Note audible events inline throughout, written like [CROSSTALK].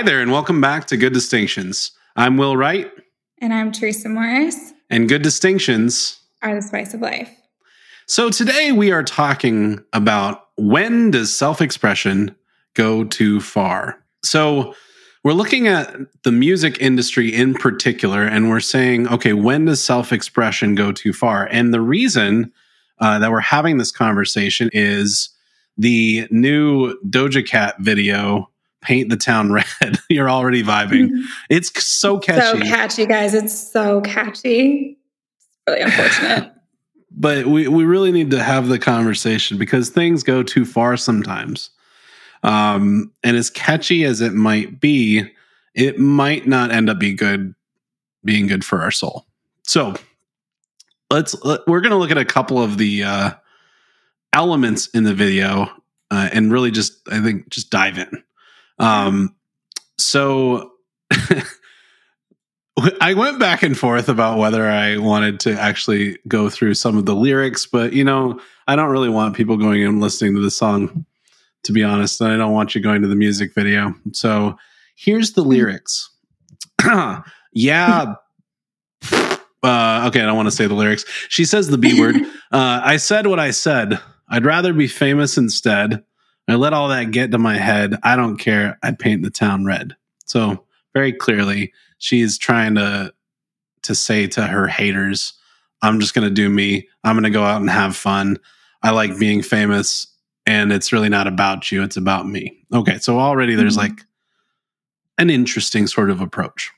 Hi there, and welcome back to Good Distinctions. I'm Will Wright. And I'm Teresa Morris. And Good Distinctions are the spice of life. So today we are talking about when does self expression go too far? So we're looking at the music industry in particular, and we're saying, okay, when does self expression go too far? And the reason uh, that we're having this conversation is the new Doja Cat video paint the town [LAUGHS] red. You're already vibing. Mm-hmm. It's so catchy. So catchy, guys. It's so catchy. It's really unfortunate. [LAUGHS] [LAUGHS] but we, we really need to have the conversation because things go too far sometimes. Um, and as catchy as it might be, it might not end up be good being good for our soul. So let's let, we're going to look at a couple of the uh, elements in the video uh, and really just I think just dive in. Um, so [LAUGHS] I went back and forth about whether I wanted to actually go through some of the lyrics, but you know, I don't really want people going and listening to the song, to be honest. And I don't want you going to the music video. So here's the lyrics. [CLEARS THROAT] yeah. [LAUGHS] Uh, okay, I don't want to say the lyrics. She says the B word. [LAUGHS] Uh, I said what I said. I'd rather be famous instead. I let all that get to my head. I don't care. I paint the town red. So very clearly, she's trying to to say to her haters, I'm just going to do me. I'm going to go out and have fun. I like being famous and it's really not about you, it's about me. Okay, so already there's mm-hmm. like an interesting sort of approach.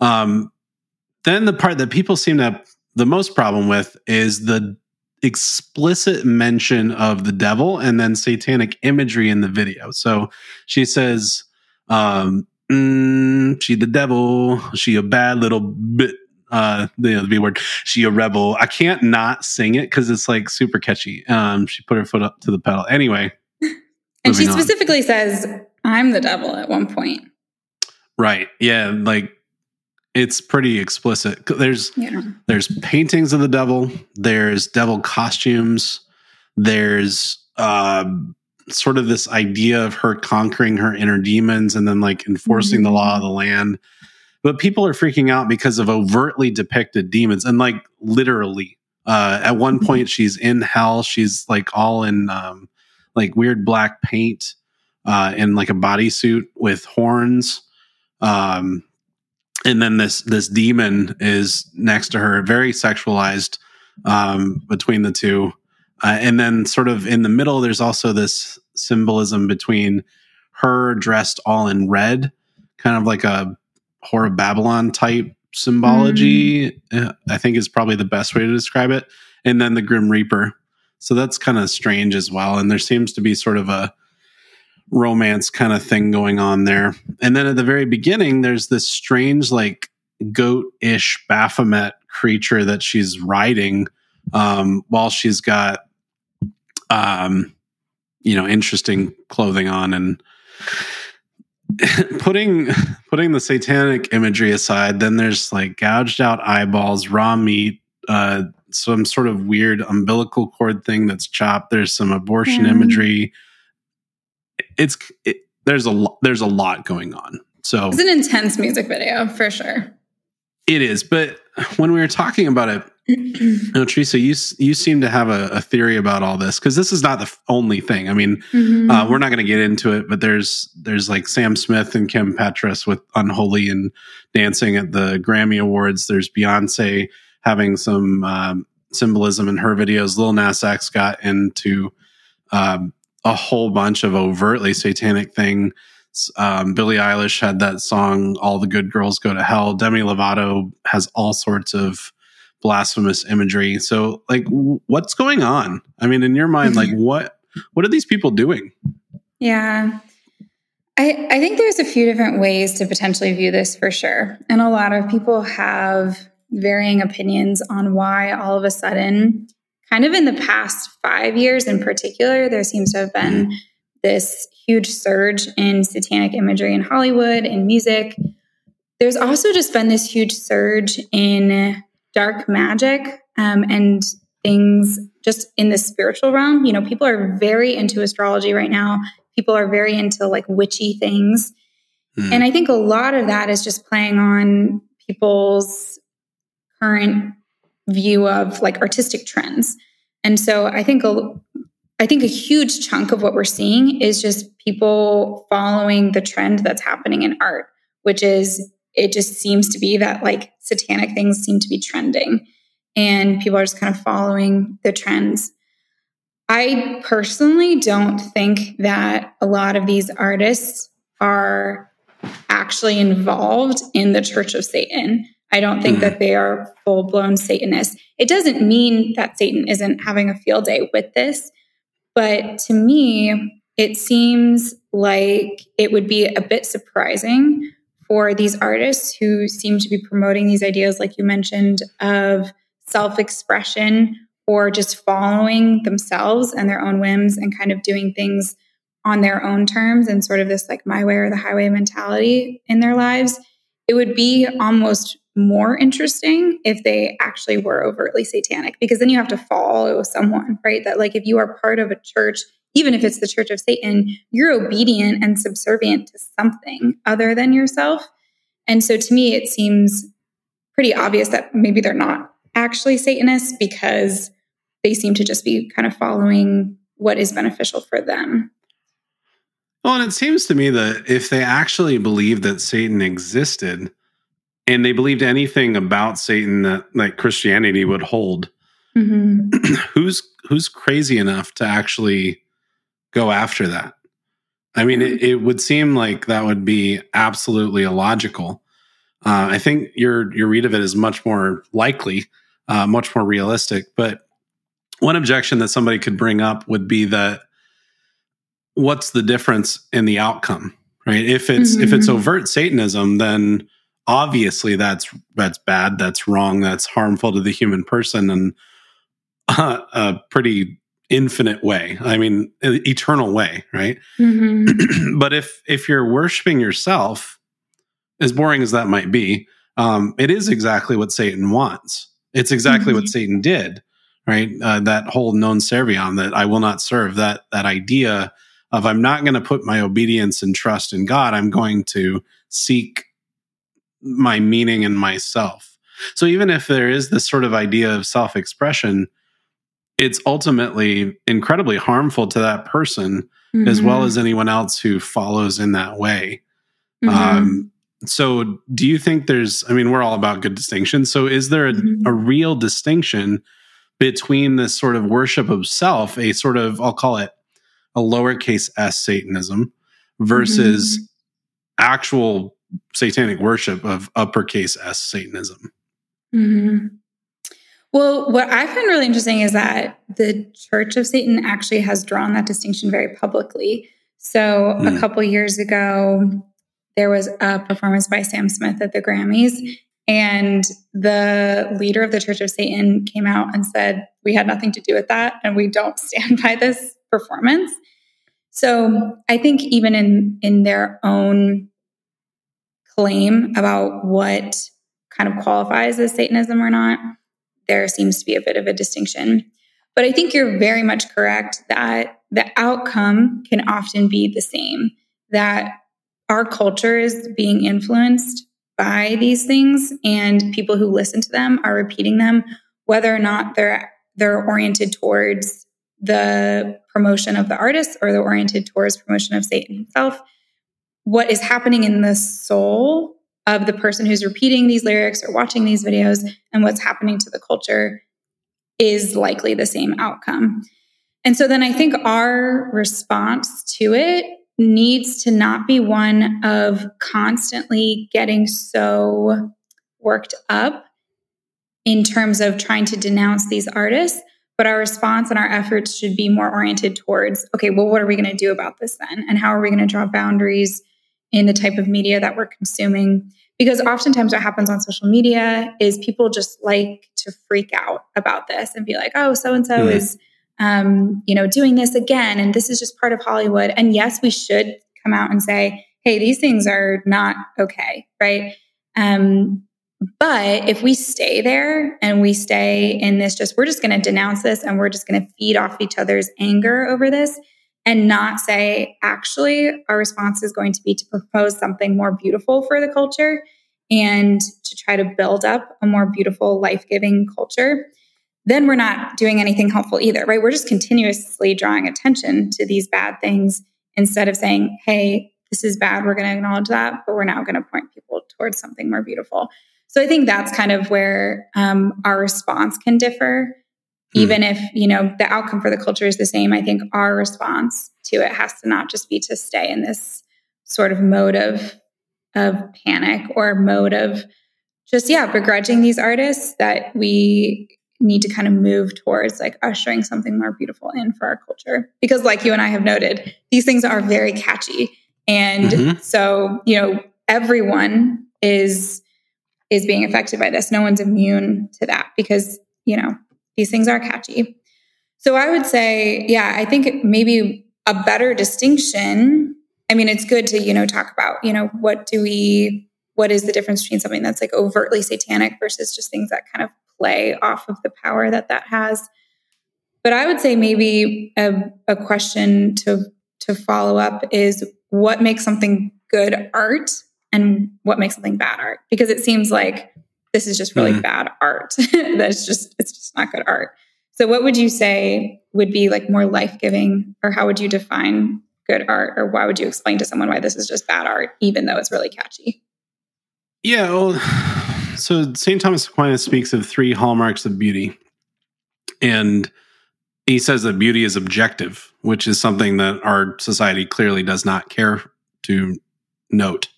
Um then the part that people seem to have the most problem with is the explicit mention of the devil and then satanic imagery in the video. So she says, um, mm, she the devil, she a bad little bit, uh, the, the B word, she a rebel. I can't not sing it because it's like super catchy. Um, she put her foot up to the pedal. Anyway. and she specifically on. says, I'm the devil at one point. Right. Yeah. Like it's pretty explicit. There's yeah. there's paintings of the devil. There's devil costumes. There's uh, sort of this idea of her conquering her inner demons and then like enforcing mm-hmm. the law of the land. But people are freaking out because of overtly depicted demons and like literally. Uh, at one mm-hmm. point, she's in hell. She's like all in um, like weird black paint uh, in like a bodysuit with horns. Um, and then this this demon is next to her, very sexualized um, between the two. Uh, and then, sort of in the middle, there's also this symbolism between her dressed all in red, kind of like a Whore of Babylon type symbology. Mm. I think is probably the best way to describe it. And then the Grim Reaper. So that's kind of strange as well. And there seems to be sort of a romance kind of thing going on there. And then at the very beginning, there's this strange, like goat ish Baphomet creature that she's riding um, while she's got, um, you know, interesting clothing on and [LAUGHS] putting putting the satanic imagery aside then there's like gouged out eyeballs raw meat uh some sort of weird umbilical cord thing that's chopped there's some abortion mm. imagery it's it, there's a there's a lot going on. So it's an intense music video for sure. It is, but when we were talking about it, [CLEARS THROAT] you know, Teresa, you you seem to have a, a theory about all this because this is not the only thing. I mean, mm-hmm. uh, we're not going to get into it, but there's there's like Sam Smith and Kim Petras with "Unholy" and dancing at the Grammy Awards. There's Beyonce having some um, symbolism in her videos. Lil Nas X got into um, a whole bunch of overtly satanic thing. Um, Billie Eilish had that song "All the Good Girls Go to Hell." Demi Lovato has all sorts of blasphemous imagery. So, like, w- what's going on? I mean, in your mind, like, what what are these people doing? Yeah, I I think there's a few different ways to potentially view this for sure, and a lot of people have varying opinions on why all of a sudden kind of in the past five years in particular, there seems to have been this huge surge in satanic imagery in Hollywood, in music. There's also just been this huge surge in dark magic um, and things just in the spiritual realm. You know, people are very into astrology right now. People are very into like witchy things. Mm. And I think a lot of that is just playing on people's current view of like artistic trends. And so I think a, I think a huge chunk of what we're seeing is just people following the trend that's happening in art, which is it just seems to be that like satanic things seem to be trending and people are just kind of following the trends. I personally don't think that a lot of these artists are actually involved in the Church of Satan. I don't think mm. that they are full blown Satanists. It doesn't mean that Satan isn't having a field day with this, but to me, it seems like it would be a bit surprising for these artists who seem to be promoting these ideas, like you mentioned, of self expression or just following themselves and their own whims and kind of doing things on their own terms and sort of this like my way or the highway mentality in their lives, it would be almost more interesting if they actually were overtly satanic because then you have to follow someone, right? That like if you are part of a church, even if it's the church of Satan, you're obedient and subservient to something other than yourself. And so to me, it seems pretty obvious that maybe they're not actually Satanists because they seem to just be kind of following what is beneficial for them. Well, and it seems to me that if they actually believed that Satan existed and they believed anything about Satan that like Christianity would hold, mm-hmm. [CLEARS THROAT] who's who's crazy enough to actually go after that? I mean, it, it would seem like that would be absolutely illogical. Uh, I think your your read of it is much more likely, uh, much more realistic. But one objection that somebody could bring up would be that what's the difference in the outcome right if it's mm-hmm. if it's mm-hmm. overt satanism then obviously that's that's bad that's wrong that's harmful to the human person and [LAUGHS] uh, a pretty infinite way i mean eternal way right mm-hmm. [CLEARS THROAT] but if if you're worshiping yourself as boring as that might be um, it is exactly what satan wants it's exactly mm-hmm. what satan did right uh, that whole non serviam that i will not serve that that idea of I'm not going to put my obedience and trust in God. I'm going to seek my meaning in myself. So even if there is this sort of idea of self expression, it's ultimately incredibly harmful to that person mm-hmm. as well mm-hmm. as anyone else who follows in that way. Mm-hmm. Um, so do you think there's, I mean, we're all about good distinction. So is there a, mm-hmm. a real distinction between this sort of worship of self, a sort of, I'll call it a lowercase s Satanism versus mm-hmm. actual satanic worship of uppercase S Satanism. Mm-hmm. Well, what I find really interesting is that the Church of Satan actually has drawn that distinction very publicly. So mm. a couple years ago, there was a performance by Sam Smith at the Grammys, and the leader of the Church of Satan came out and said, We had nothing to do with that, and we don't [LAUGHS] stand by this performance. So I think even in in their own claim about what kind of qualifies as Satanism or not, there seems to be a bit of a distinction. But I think you're very much correct that the outcome can often be the same, that our culture is being influenced by these things and people who listen to them are repeating them, whether or not they're they're oriented towards the promotion of the artist or they're oriented towards promotion of Satan himself. What is happening in the soul of the person who's repeating these lyrics or watching these videos and what's happening to the culture is likely the same outcome. And so then I think our response to it needs to not be one of constantly getting so worked up in terms of trying to denounce these artists, but our response and our efforts should be more oriented towards okay, well, what are we going to do about this then? And how are we going to draw boundaries in the type of media that we're consuming? Because oftentimes what happens on social media is people just like to freak out about this and be like, oh, so and so is, um, you know, doing this again. And this is just part of Hollywood. And yes, we should come out and say, hey, these things are not okay, right? Um, but if we stay there and we stay in this, just we're just going to denounce this and we're just going to feed off each other's anger over this, and not say, actually, our response is going to be to propose something more beautiful for the culture and to try to build up a more beautiful, life giving culture, then we're not doing anything helpful either, right? We're just continuously drawing attention to these bad things instead of saying, hey, this is bad, we're going to acknowledge that, but we're now going to point people towards something more beautiful. So I think that's kind of where um, our response can differ. Hmm. Even if, you know, the outcome for the culture is the same, I think our response to it has to not just be to stay in this sort of mode of of panic or mode of just yeah begrudging these artists that we need to kind of move towards like ushering something more beautiful in for our culture because like you and i have noted these things are very catchy and mm-hmm. so you know everyone is is being affected by this no one's immune to that because you know these things are catchy so i would say yeah i think maybe a better distinction I mean, it's good to, you know, talk about, you know, what do we, what is the difference between something that's like overtly satanic versus just things that kind of play off of the power that that has. But I would say maybe a, a question to, to follow up is what makes something good art and what makes something bad art? Because it seems like this is just really mm. bad art. [LAUGHS] That's just, it's just not good art. So what would you say would be like more life giving or how would you define good art or why would you explain to someone why this is just bad art even though it's really catchy yeah well [SIGHS] so st thomas aquinas speaks of three hallmarks of beauty and he says that beauty is objective which is something that our society clearly does not care to note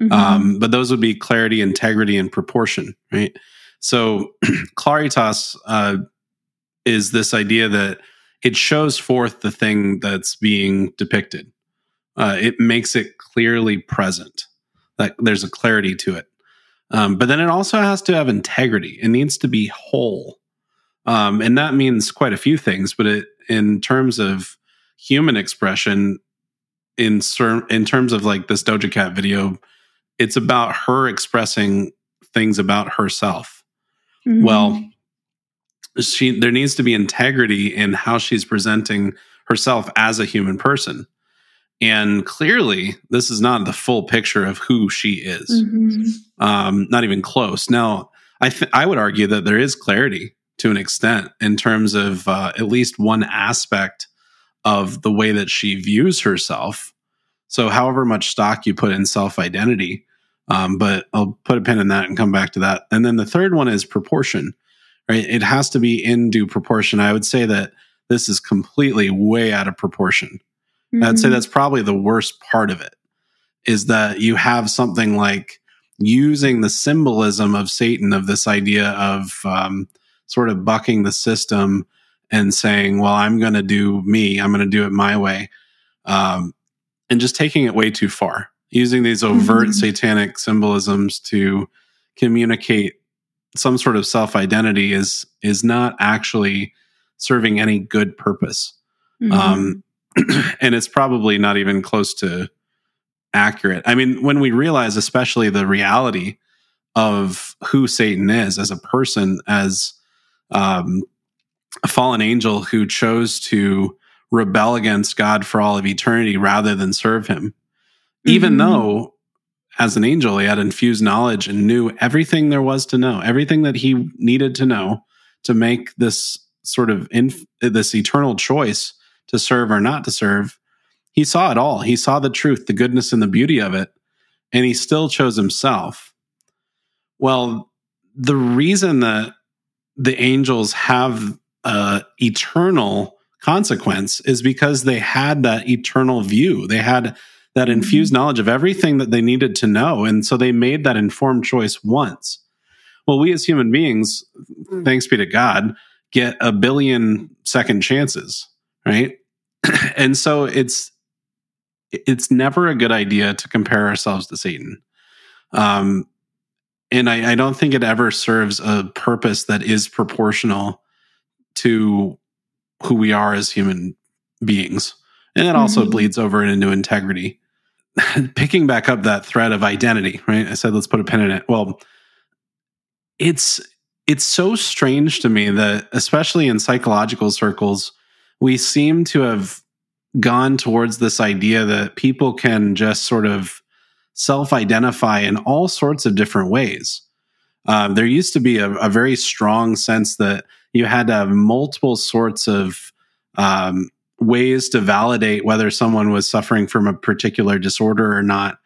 mm-hmm. um, but those would be clarity integrity and proportion right so [CLEARS THROAT] claritas uh, is this idea that it shows forth the thing that's being depicted. Uh, it makes it clearly present. That there's a clarity to it. Um, but then it also has to have integrity. It needs to be whole, um, and that means quite a few things. But it, in terms of human expression, in in terms of like this Doja Cat video, it's about her expressing things about herself. Mm-hmm. Well, she there needs to be integrity in how she's presenting herself as a human person and clearly this is not the full picture of who she is mm-hmm. um, not even close now i th- i would argue that there is clarity to an extent in terms of uh, at least one aspect of the way that she views herself so however much stock you put in self identity um, but i'll put a pin in that and come back to that and then the third one is proportion right? It has to be in due proportion. I would say that this is completely way out of proportion. Mm-hmm. I'd say mm-hmm. that's probably the worst part of it is that you have something like using the symbolism of Satan, of this idea of um, sort of bucking the system and saying, well, I'm going to do me, I'm going to do it my way. Um, and just taking it way too far, using these overt mm-hmm. satanic symbolisms to communicate some sort of self identity is is not actually serving any good purpose mm-hmm. um, [CLEARS THROAT] and it's probably not even close to accurate i mean when we realize especially the reality of who satan is as a person as um, a fallen angel who chose to rebel against god for all of eternity rather than serve him mm-hmm. even though as an angel, he had infused knowledge and knew everything there was to know, everything that he needed to know to make this sort of inf- this eternal choice to serve or not to serve. He saw it all. He saw the truth, the goodness, and the beauty of it, and he still chose himself. Well, the reason that the angels have a eternal consequence is because they had that eternal view. They had that mm-hmm. infused knowledge of everything that they needed to know. And so they made that informed choice once. Well, we as human beings, mm. thanks be to God, get a billion second chances, right? [CLEARS THROAT] and so it's it's never a good idea to compare ourselves to Satan. Um, and I, I don't think it ever serves a purpose that is proportional to who we are as human beings. And it also mm-hmm. bleeds over into integrity. [LAUGHS] Picking back up that thread of identity, right? I said let's put a pin in it. Well, it's it's so strange to me that especially in psychological circles, we seem to have gone towards this idea that people can just sort of self identify in all sorts of different ways. Um, there used to be a, a, very strong sense that you had to have multiple sorts of um, ways to validate whether someone was suffering from a particular disorder or not.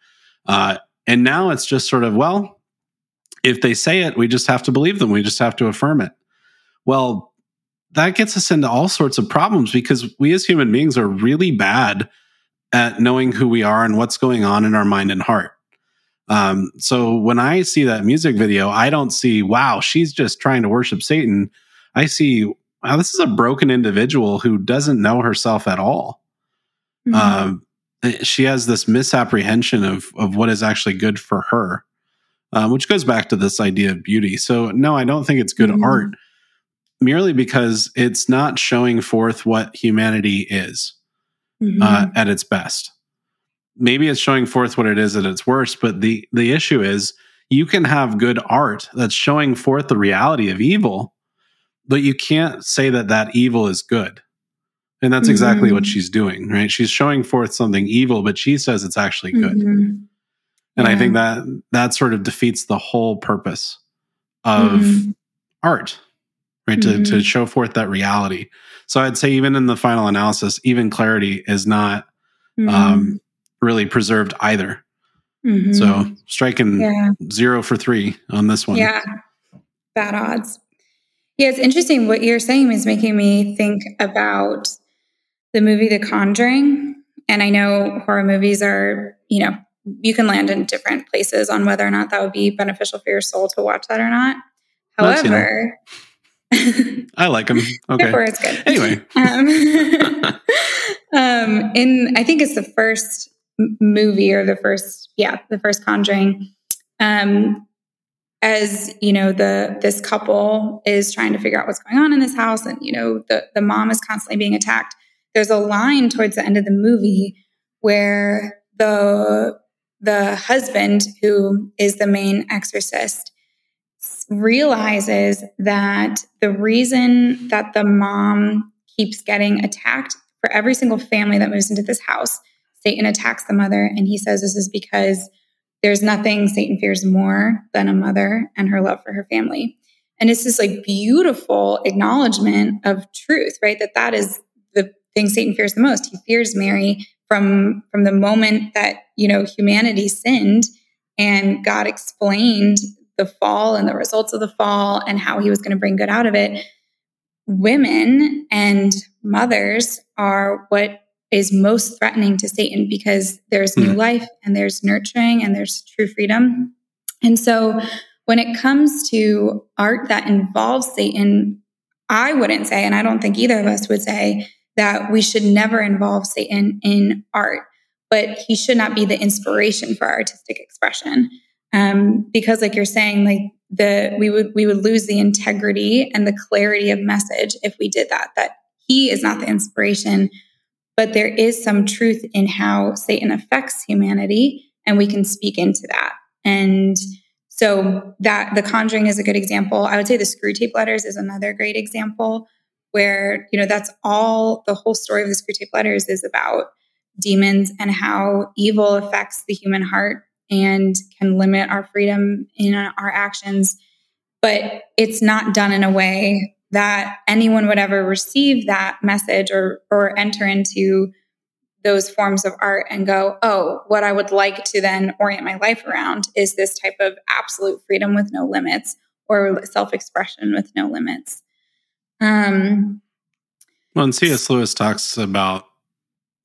Uh, and now it's just sort of, well, if they say it, we just have to believe them. We just have to affirm it. Well, that gets us into all sorts of problems because we as human beings are really bad at knowing who we are and what's going on in our mind and heart. Um, so when I see that music video, I don't see, wow, she's just trying to worship Satan. I see, wow, this is a broken individual who doesn't know herself at all. Mm-hmm. Um, she has this misapprehension of of what is actually good for her, um, which goes back to this idea of beauty. So no, I don't think it's good mm-hmm. art merely because it's not showing forth what humanity is mm-hmm. uh, at its best. Maybe it's showing forth what it is at its worst, but the the issue is you can have good art that's showing forth the reality of evil, but you can't say that that evil is good. And that's mm-hmm. exactly what mm-hmm. she's doing, right? She's showing forth something evil, but she says it's actually good. Mm-hmm. And yeah. I think that that sort of defeats the whole purpose of mm-hmm. art right? Mm-hmm. To, to mm-hmm. show forth that reality. So I'd say even in the final analysis, even clarity is not mm-hmm. um, really preserved either. Mm-hmm. So striking yeah. zero for three on this one. Yeah. Bad odds. Yeah, it's interesting. What you're saying is making me think about the movie The Conjuring. And I know horror movies are, you know, you can land in different places on whether or not that would be beneficial for your soul to watch that or not. However, [LAUGHS] I like them. [LAUGHS] Okay. Therefore, it's good. Anyway. Um, [LAUGHS] um, in, I think it's the first movie or the first, yeah, the first Conjuring. Um, as you know, the this couple is trying to figure out what's going on in this house, and you know, the the mom is constantly being attacked. There's a line towards the end of the movie where the the husband, who is the main exorcist, realizes that the reason that the mom keeps getting attacked for every single family that moves into this house, Satan attacks the mother. And he says this is because there's nothing Satan fears more than a mother and her love for her family. And it's this like beautiful acknowledgement of truth, right? That that is the thing Satan fears the most. He fears Mary from from the moment that, you know, humanity sinned and God explained the fall and the results of the fall and how he was going to bring good out of it, women and mothers are what is most threatening to Satan because there's new mm. life and there's nurturing and there's true freedom. And so when it comes to art that involves Satan, I wouldn't say, and I don't think either of us would say, that we should never involve Satan in art, but he should not be the inspiration for artistic expression um, because like you're saying like the we would we would lose the integrity and the clarity of message if we did that that he is not the inspiration but there is some truth in how satan affects humanity and we can speak into that and so that the conjuring is a good example i would say the Screwtape Letters is another great example where you know that's all the whole story of the Screwtape Letters is about demons and how evil affects the human heart and can limit our freedom in our actions. But it's not done in a way that anyone would ever receive that message or, or enter into those forms of art and go, oh, what I would like to then orient my life around is this type of absolute freedom with no limits or self expression with no limits. Um, well, and C.S. Lewis talks about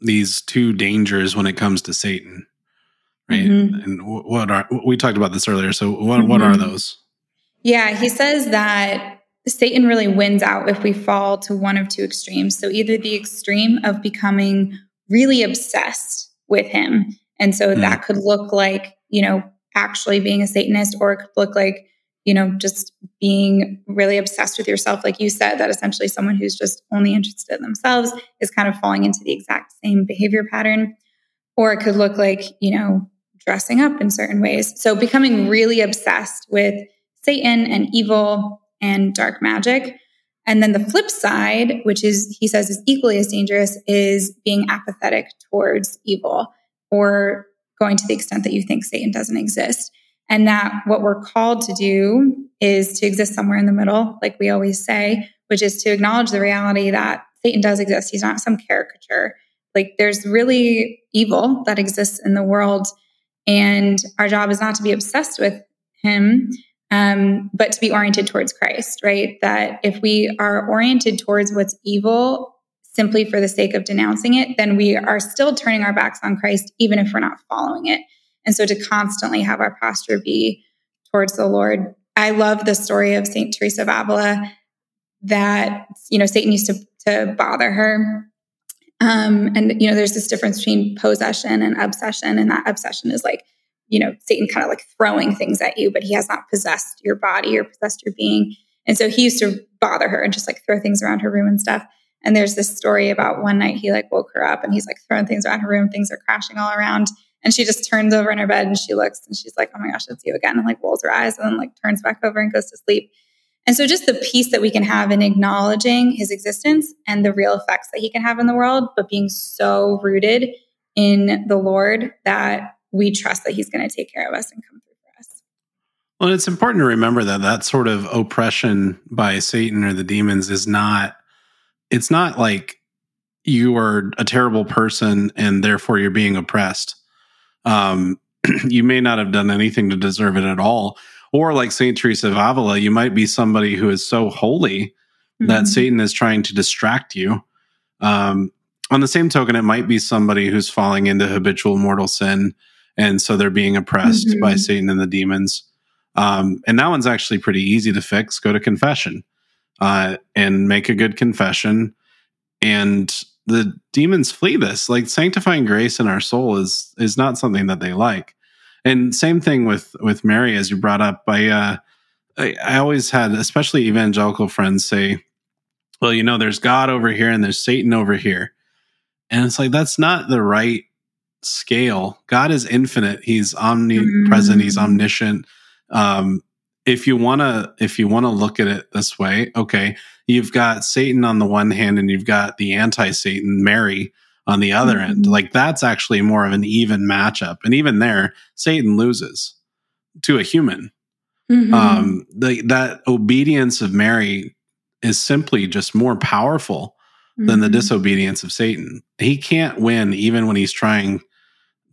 these two dangers when it comes to Satan right? Mm-hmm. And what are we talked about this earlier? So what mm-hmm. what are mm-hmm. those? Yeah, he says that Satan really wins out if we fall to one of two extremes. So either the extreme of becoming really obsessed with him, and so mm. that could look like you know actually being a Satanist, or it could look like you know just being really obsessed with yourself, like you said, that essentially someone who's just only interested in themselves is kind of falling into the exact same behavior pattern. Or it could look like, you know, dressing up in certain ways. So becoming really obsessed with Satan and evil and dark magic. And then the flip side, which is, he says, is equally as dangerous, is being apathetic towards evil or going to the extent that you think Satan doesn't exist. And that what we're called to do is to exist somewhere in the middle, like we always say, which is to acknowledge the reality that Satan does exist. He's not some caricature. Like there's really evil that exists in the world. And our job is not to be obsessed with him, um, but to be oriented towards Christ, right? That if we are oriented towards what's evil simply for the sake of denouncing it, then we are still turning our backs on Christ, even if we're not following it. And so to constantly have our posture be towards the Lord. I love the story of St. Teresa of Avila that, you know, Satan used to, to bother her. Um, and, you know, there's this difference between possession and obsession. And that obsession is like, you know, Satan kind of like throwing things at you, but he has not possessed your body or possessed your being. And so he used to bother her and just like throw things around her room and stuff. And there's this story about one night he like woke her up and he's like throwing things around her room, things are crashing all around. And she just turns over in her bed and she looks and she's like, oh my gosh, it's you again. And like rolls her eyes and then like turns back over and goes to sleep. And so just the peace that we can have in acknowledging his existence and the real effects that he can have in the world, but being so rooted in the Lord that we trust that he's going to take care of us and come through for us. Well, it's important to remember that that sort of oppression by Satan or the demons is not, it's not like you are a terrible person and therefore you're being oppressed. Um, [CLEARS THROAT] you may not have done anything to deserve it at all. Or like St. Teresa of Avila, you might be somebody who is so holy mm-hmm. that Satan is trying to distract you. Um, on the same token, it might be somebody who's falling into habitual mortal sin and so they're being oppressed mm-hmm. by Satan and the demons. Um, and that one's actually pretty easy to fix. Go to confession uh, and make a good confession, and the demons flee this. Like sanctifying grace in our soul is is not something that they like. And same thing with with Mary, as you brought up. I uh, I, I always had, especially evangelical friends, say, "Well, you know, there's God over here and there's Satan over here," and it's like that's not the right scale. God is infinite. He's omnipresent. Mm-hmm. He's omniscient. Um, if you want to, if you want to look at it this way, okay, you've got Satan on the one hand, and you've got the anti-Satan Mary on the other mm-hmm. end. Like that's actually more of an even matchup. And even there, Satan loses to a human. Mm-hmm. Um, the, that obedience of Mary is simply just more powerful than the mm-hmm. disobedience of Satan. He can't win even when he's trying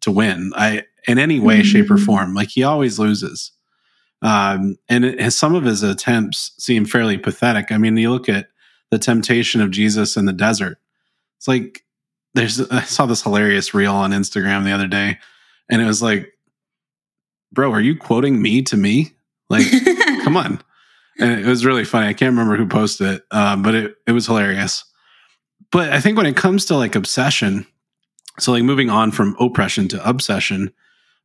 to win. I in any way, mm-hmm. shape, or form. Like he always loses. Um, and it, has, some of his attempts seem fairly pathetic. I mean, you look at the temptation of Jesus in the desert. It's like there's [LAUGHS] I saw this hilarious reel on Instagram the other day, and it was like, "Bro, are you quoting me to me? Like, [LAUGHS] come on!" And it was really funny. I can't remember who posted it, uh, but it it was hilarious. But I think when it comes to like obsession, so like moving on from oppression to obsession,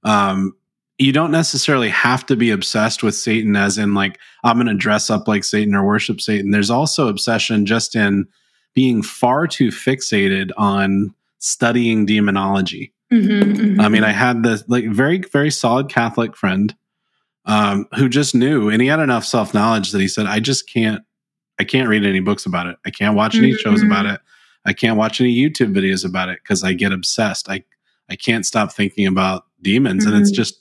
um, you don't necessarily have to be obsessed with Satan as in like I'm going to dress up like Satan or worship Satan. There's also obsession just in being far too fixated on studying demonology. Mm-hmm, mm-hmm. I mean, I had this like very very solid Catholic friend um, who just knew, and he had enough self knowledge that he said, "I just can't, I can't read any books about it. I can't watch any mm-hmm. shows about it. I can't watch any YouTube videos about it because I get obsessed. I I can't stop thinking about demons, mm-hmm. and it's mm-hmm. just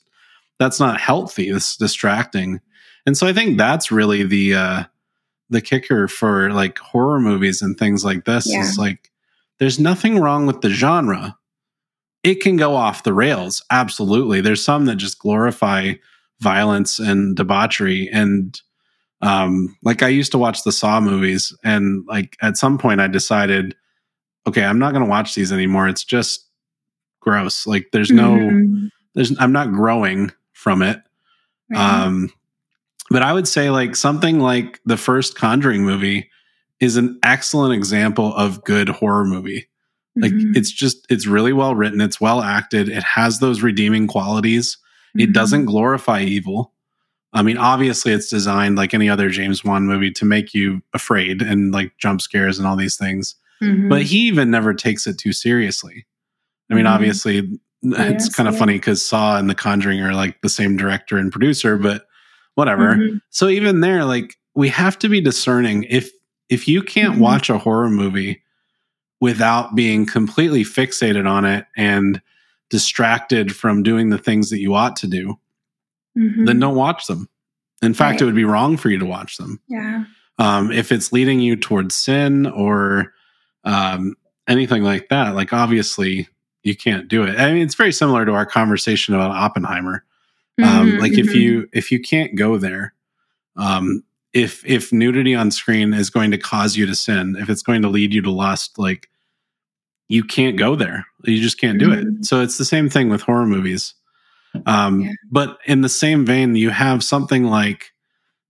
that's not healthy. It's distracting, and so I think that's really the uh, the kicker for like horror movies and things like this. Yeah. Is like there's nothing wrong with the genre. It can go off the rails, absolutely. There's some that just glorify violence and debauchery and um like I used to watch the Saw movies and like at some point I decided okay, I'm not going to watch these anymore. It's just gross. Like there's no, mm-hmm. there's, I'm not growing from it. Right. Um, but I would say like something like the first Conjuring movie is an excellent example of good horror movie. Like mm-hmm. it's just, it's really well written. It's well acted. It has those redeeming qualities. Mm-hmm. It doesn't glorify evil. I mean, obviously, it's designed like any other James Wan movie to make you afraid and like jump scares and all these things. Mm-hmm. But he even never takes it too seriously. I mean, mm-hmm. obviously, yes, it's kind of funny because Saw and The Conjuring are like the same director and producer, but whatever. Mm-hmm. So even there, like we have to be discerning if if you can't mm-hmm. watch a horror movie without being completely fixated on it and distracted from doing the things that you ought to do, mm-hmm. then don't watch them. In fact, right. it would be wrong for you to watch them. Yeah. Um, if it's leading you towards sin or um, anything like that, like obviously you can't do it. I mean, it's very similar to our conversation about Oppenheimer. Um, mm-hmm, like mm-hmm. if you if you can't go there, um, if if nudity on screen is going to cause you to sin, if it's going to lead you to lust, like you can't go there. You just can't do mm-hmm. it. So it's the same thing with horror movies. Um, yeah. But in the same vein, you have something like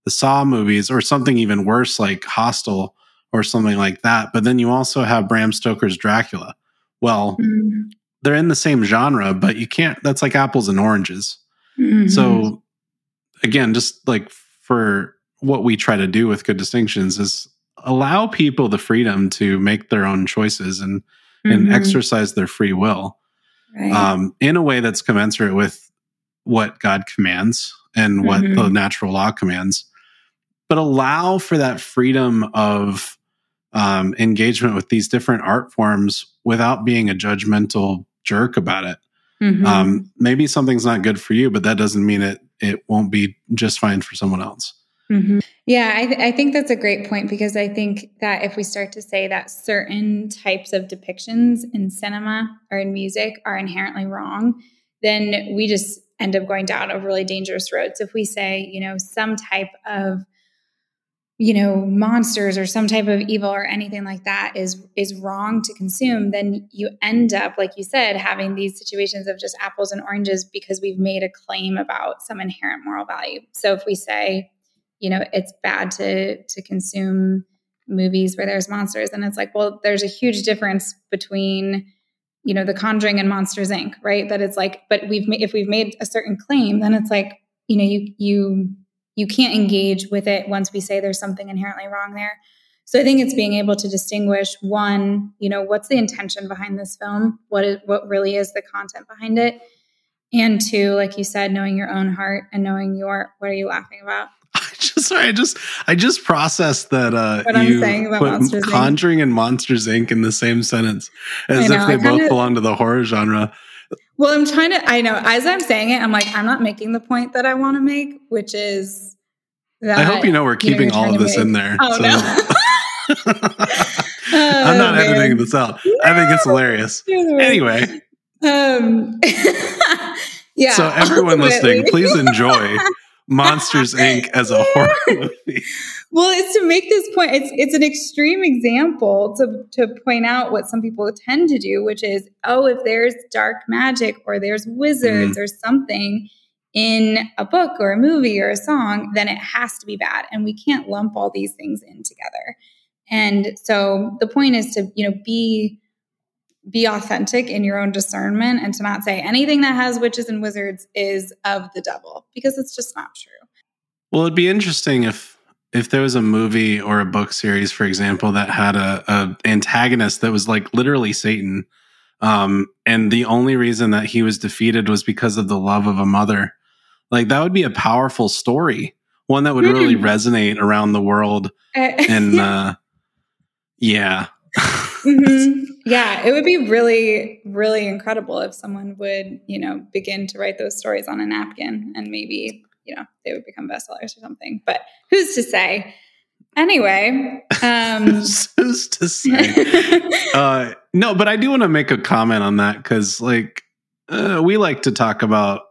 the Saw movies, or something even worse like Hostel, or something like that. But then you also have Bram Stoker's Dracula. Well, mm-hmm. they're in the same genre, but you can't. That's like apples and oranges. Mm-hmm. So again, just like for what we try to do with good distinctions is allow people the freedom to make their own choices and mm-hmm. and exercise their free will right. um, in a way that's commensurate with what God commands and what mm-hmm. the natural law commands, but allow for that freedom of um, engagement with these different art forms without being a judgmental jerk about it. Mm-hmm. Um, maybe something's not good for you, but that doesn't mean it it won't be just fine for someone else. Mm-hmm. Yeah, I, th- I, think that's a great point because I think that if we start to say that certain types of depictions in cinema or in music are inherently wrong, then we just end up going down a really dangerous road. So if we say, you know, some type of you know monsters or some type of evil or anything like that is is wrong to consume then you end up like you said having these situations of just apples and oranges because we've made a claim about some inherent moral value. So if we say you know it's bad to to consume movies where there's monsters and it's like well there's a huge difference between you know the conjuring and monsters inc. right? That it's like but we've made if we've made a certain claim then it's like you know you you you can't engage with it once we say there's something inherently wrong there so i think it's being able to distinguish one you know what's the intention behind this film what is what really is the content behind it and two like you said knowing your own heart and knowing your what are you laughing about [LAUGHS] I just sorry, I just I just processed that uh what you put Monsters Conjuring Inc. and Monsters Inc. in the same sentence as know, if they both belong to the horror genre. Well, I'm trying to I know as I'm saying it, I'm like, I'm not making the point that I want to make, which is that I hope you know we're keeping you know, all of this make. in there. Oh, so. no. [LAUGHS] I'm not oh, editing this out. I think it's hilarious. Anyway. Um [LAUGHS] yeah. So everyone listening, please enjoy [LAUGHS] Monsters Inc. as a horror movie. Well, it's to make this point. It's it's an extreme example to to point out what some people tend to do, which is, oh, if there's dark magic or there's wizards mm. or something in a book or a movie or a song, then it has to be bad, and we can't lump all these things in together. And so the point is to you know be be authentic in your own discernment and to not say anything that has witches and wizards is of the devil because it's just not true. Well, it'd be interesting if if there was a movie or a book series, for example, that had a, a antagonist that was like literally Satan, um, and the only reason that he was defeated was because of the love of a mother. Like that would be a powerful story, one that would really hmm. resonate around the world. and [LAUGHS] uh, yeah, mm-hmm. [LAUGHS] Yeah, it would be really, really incredible if someone would, you know, begin to write those stories on a napkin and maybe, you know, they would become bestsellers or something. But who's to say? Anyway, um, [LAUGHS] who's to say? [LAUGHS] uh, no, but I do want to make a comment on that because, like, uh, we like to talk about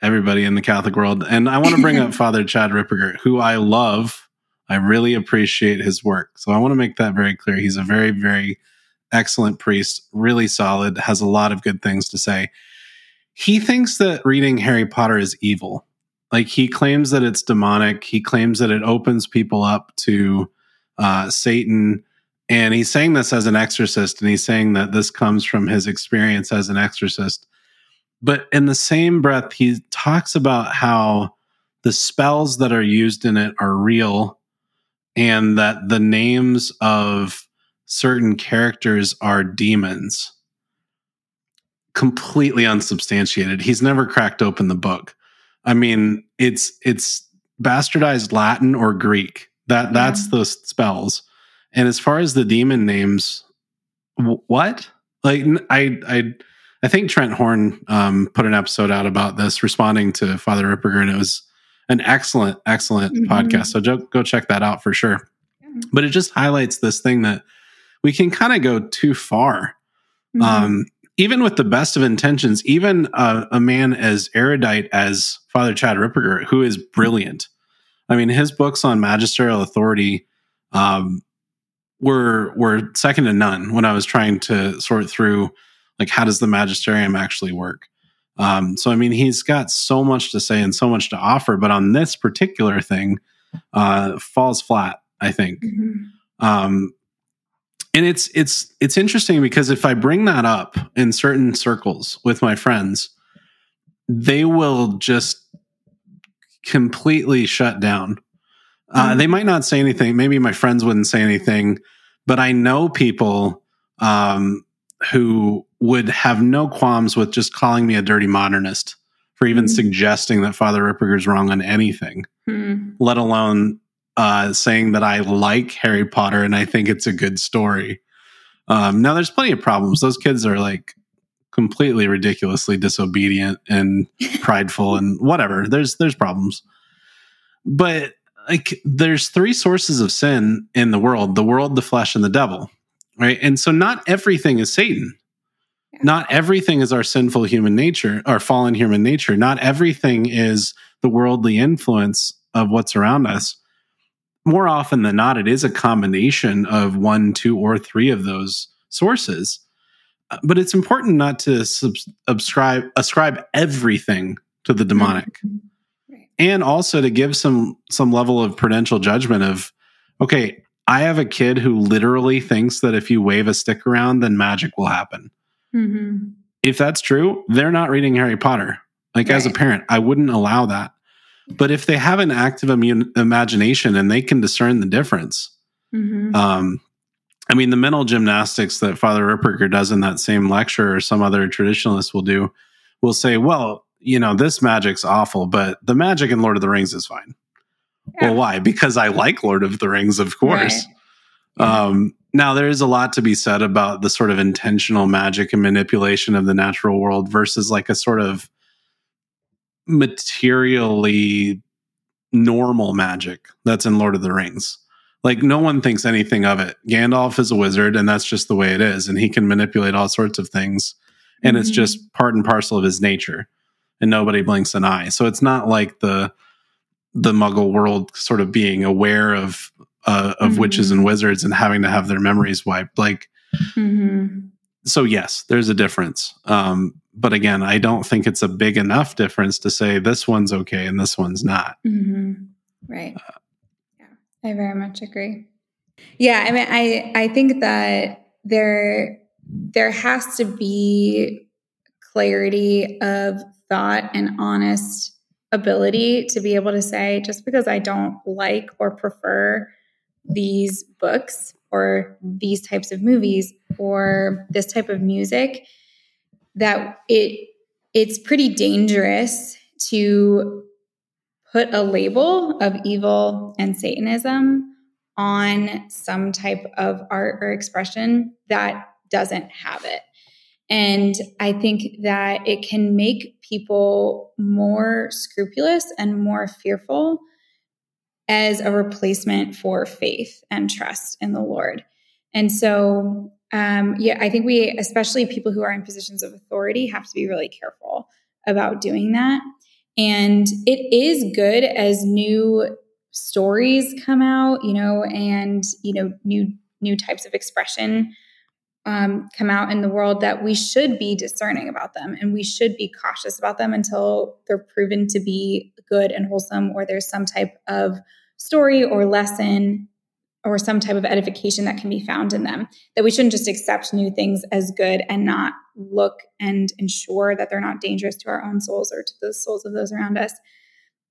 everybody in the Catholic world, and I want to bring up [LAUGHS] Father Chad Ripperger, who I love. I really appreciate his work. So I want to make that very clear. He's a very, very excellent priest, really solid, has a lot of good things to say. He thinks that reading Harry Potter is evil. Like he claims that it's demonic. He claims that it opens people up to uh, Satan. And he's saying this as an exorcist, and he's saying that this comes from his experience as an exorcist. But in the same breath, he talks about how the spells that are used in it are real and that the names of certain characters are demons. Completely unsubstantiated. He's never cracked open the book. I mean, it's it's bastardized Latin or Greek. That that's yeah. the spells. And as far as the demon names, w- what? Like I I I think Trent Horn um, put an episode out about this, responding to Father Ripperger, and it was an excellent, excellent mm-hmm. podcast. So go, go check that out for sure. Yeah. But it just highlights this thing that we can kind of go too far. Mm-hmm. Um, even with the best of intentions, even a, a, man as erudite as Father Chad Ripperger, who is brilliant. I mean, his books on magisterial authority um, were were second to none when I was trying to sort through like how does the magisterium actually work. Um, so I mean, he's got so much to say and so much to offer, but on this particular thing, uh, falls flat. I think. Mm-hmm. Um, and it's it's it's interesting because if I bring that up in certain circles with my friends, they will just completely shut down. Uh, mm-hmm. they might not say anything. Maybe my friends wouldn't say anything, but I know people um, who would have no qualms with just calling me a dirty modernist for even mm-hmm. suggesting that Father Ripperger's wrong on anything, mm-hmm. let alone uh, saying that I like Harry Potter and I think it's a good story. Um, now, there's plenty of problems. Those kids are like completely ridiculously disobedient and [LAUGHS] prideful and whatever. There's there's problems, but like there's three sources of sin in the world the world the flesh and the devil right and so not everything is satan not everything is our sinful human nature our fallen human nature not everything is the worldly influence of what's around us more often than not it is a combination of one two or three of those sources. Uh, but it's important not to sub- ascribe ascribe everything to the demonic. Mm-hmm. And also to give some some level of prudential judgment of okay i have a kid who literally thinks that if you wave a stick around then magic will happen. Mm-hmm. if that's true they're not reading harry potter. Like right. as a parent i wouldn't allow that but if they have an active immune imagination and they can discern the difference mm-hmm. um, i mean the mental gymnastics that father ripperger does in that same lecture or some other traditionalist will do will say well you know, this magic's awful, but the magic in Lord of the Rings is fine. Yeah. Well, why? Because I like Lord of the Rings, of course. Right. Um, now, there is a lot to be said about the sort of intentional magic and manipulation of the natural world versus like a sort of materially normal magic that's in Lord of the Rings. Like, no one thinks anything of it. Gandalf is a wizard, and that's just the way it is. And he can manipulate all sorts of things. And mm-hmm. it's just part and parcel of his nature and nobody blinks an eye. So it's not like the the Muggle world sort of being aware of uh, of mm-hmm. witches and wizards and having to have their memories wiped. Like, mm-hmm. so yes, there's a difference. Um, but again, I don't think it's a big enough difference to say this one's okay and this one's not. Mm-hmm. Right. Uh, yeah, I very much agree. Yeah, I mean, I I think that there there has to be clarity of thought and honest ability to be able to say, just because I don't like or prefer these books or these types of movies or this type of music, that it it's pretty dangerous to put a label of evil and Satanism on some type of art or expression that doesn't have it. And I think that it can make people more scrupulous and more fearful as a replacement for faith and trust in the Lord. And so, um, yeah, I think we, especially people who are in positions of authority, have to be really careful about doing that. And it is good as new stories come out, you know, and you know, new new types of expression um, come out in the world that we should be discerning about them and we should be cautious about them until they're proven to be good and wholesome or there's some type of story or lesson or some type of edification that can be found in them that we shouldn't just accept new things as good and not look and ensure that they're not dangerous to our own souls or to the souls of those around us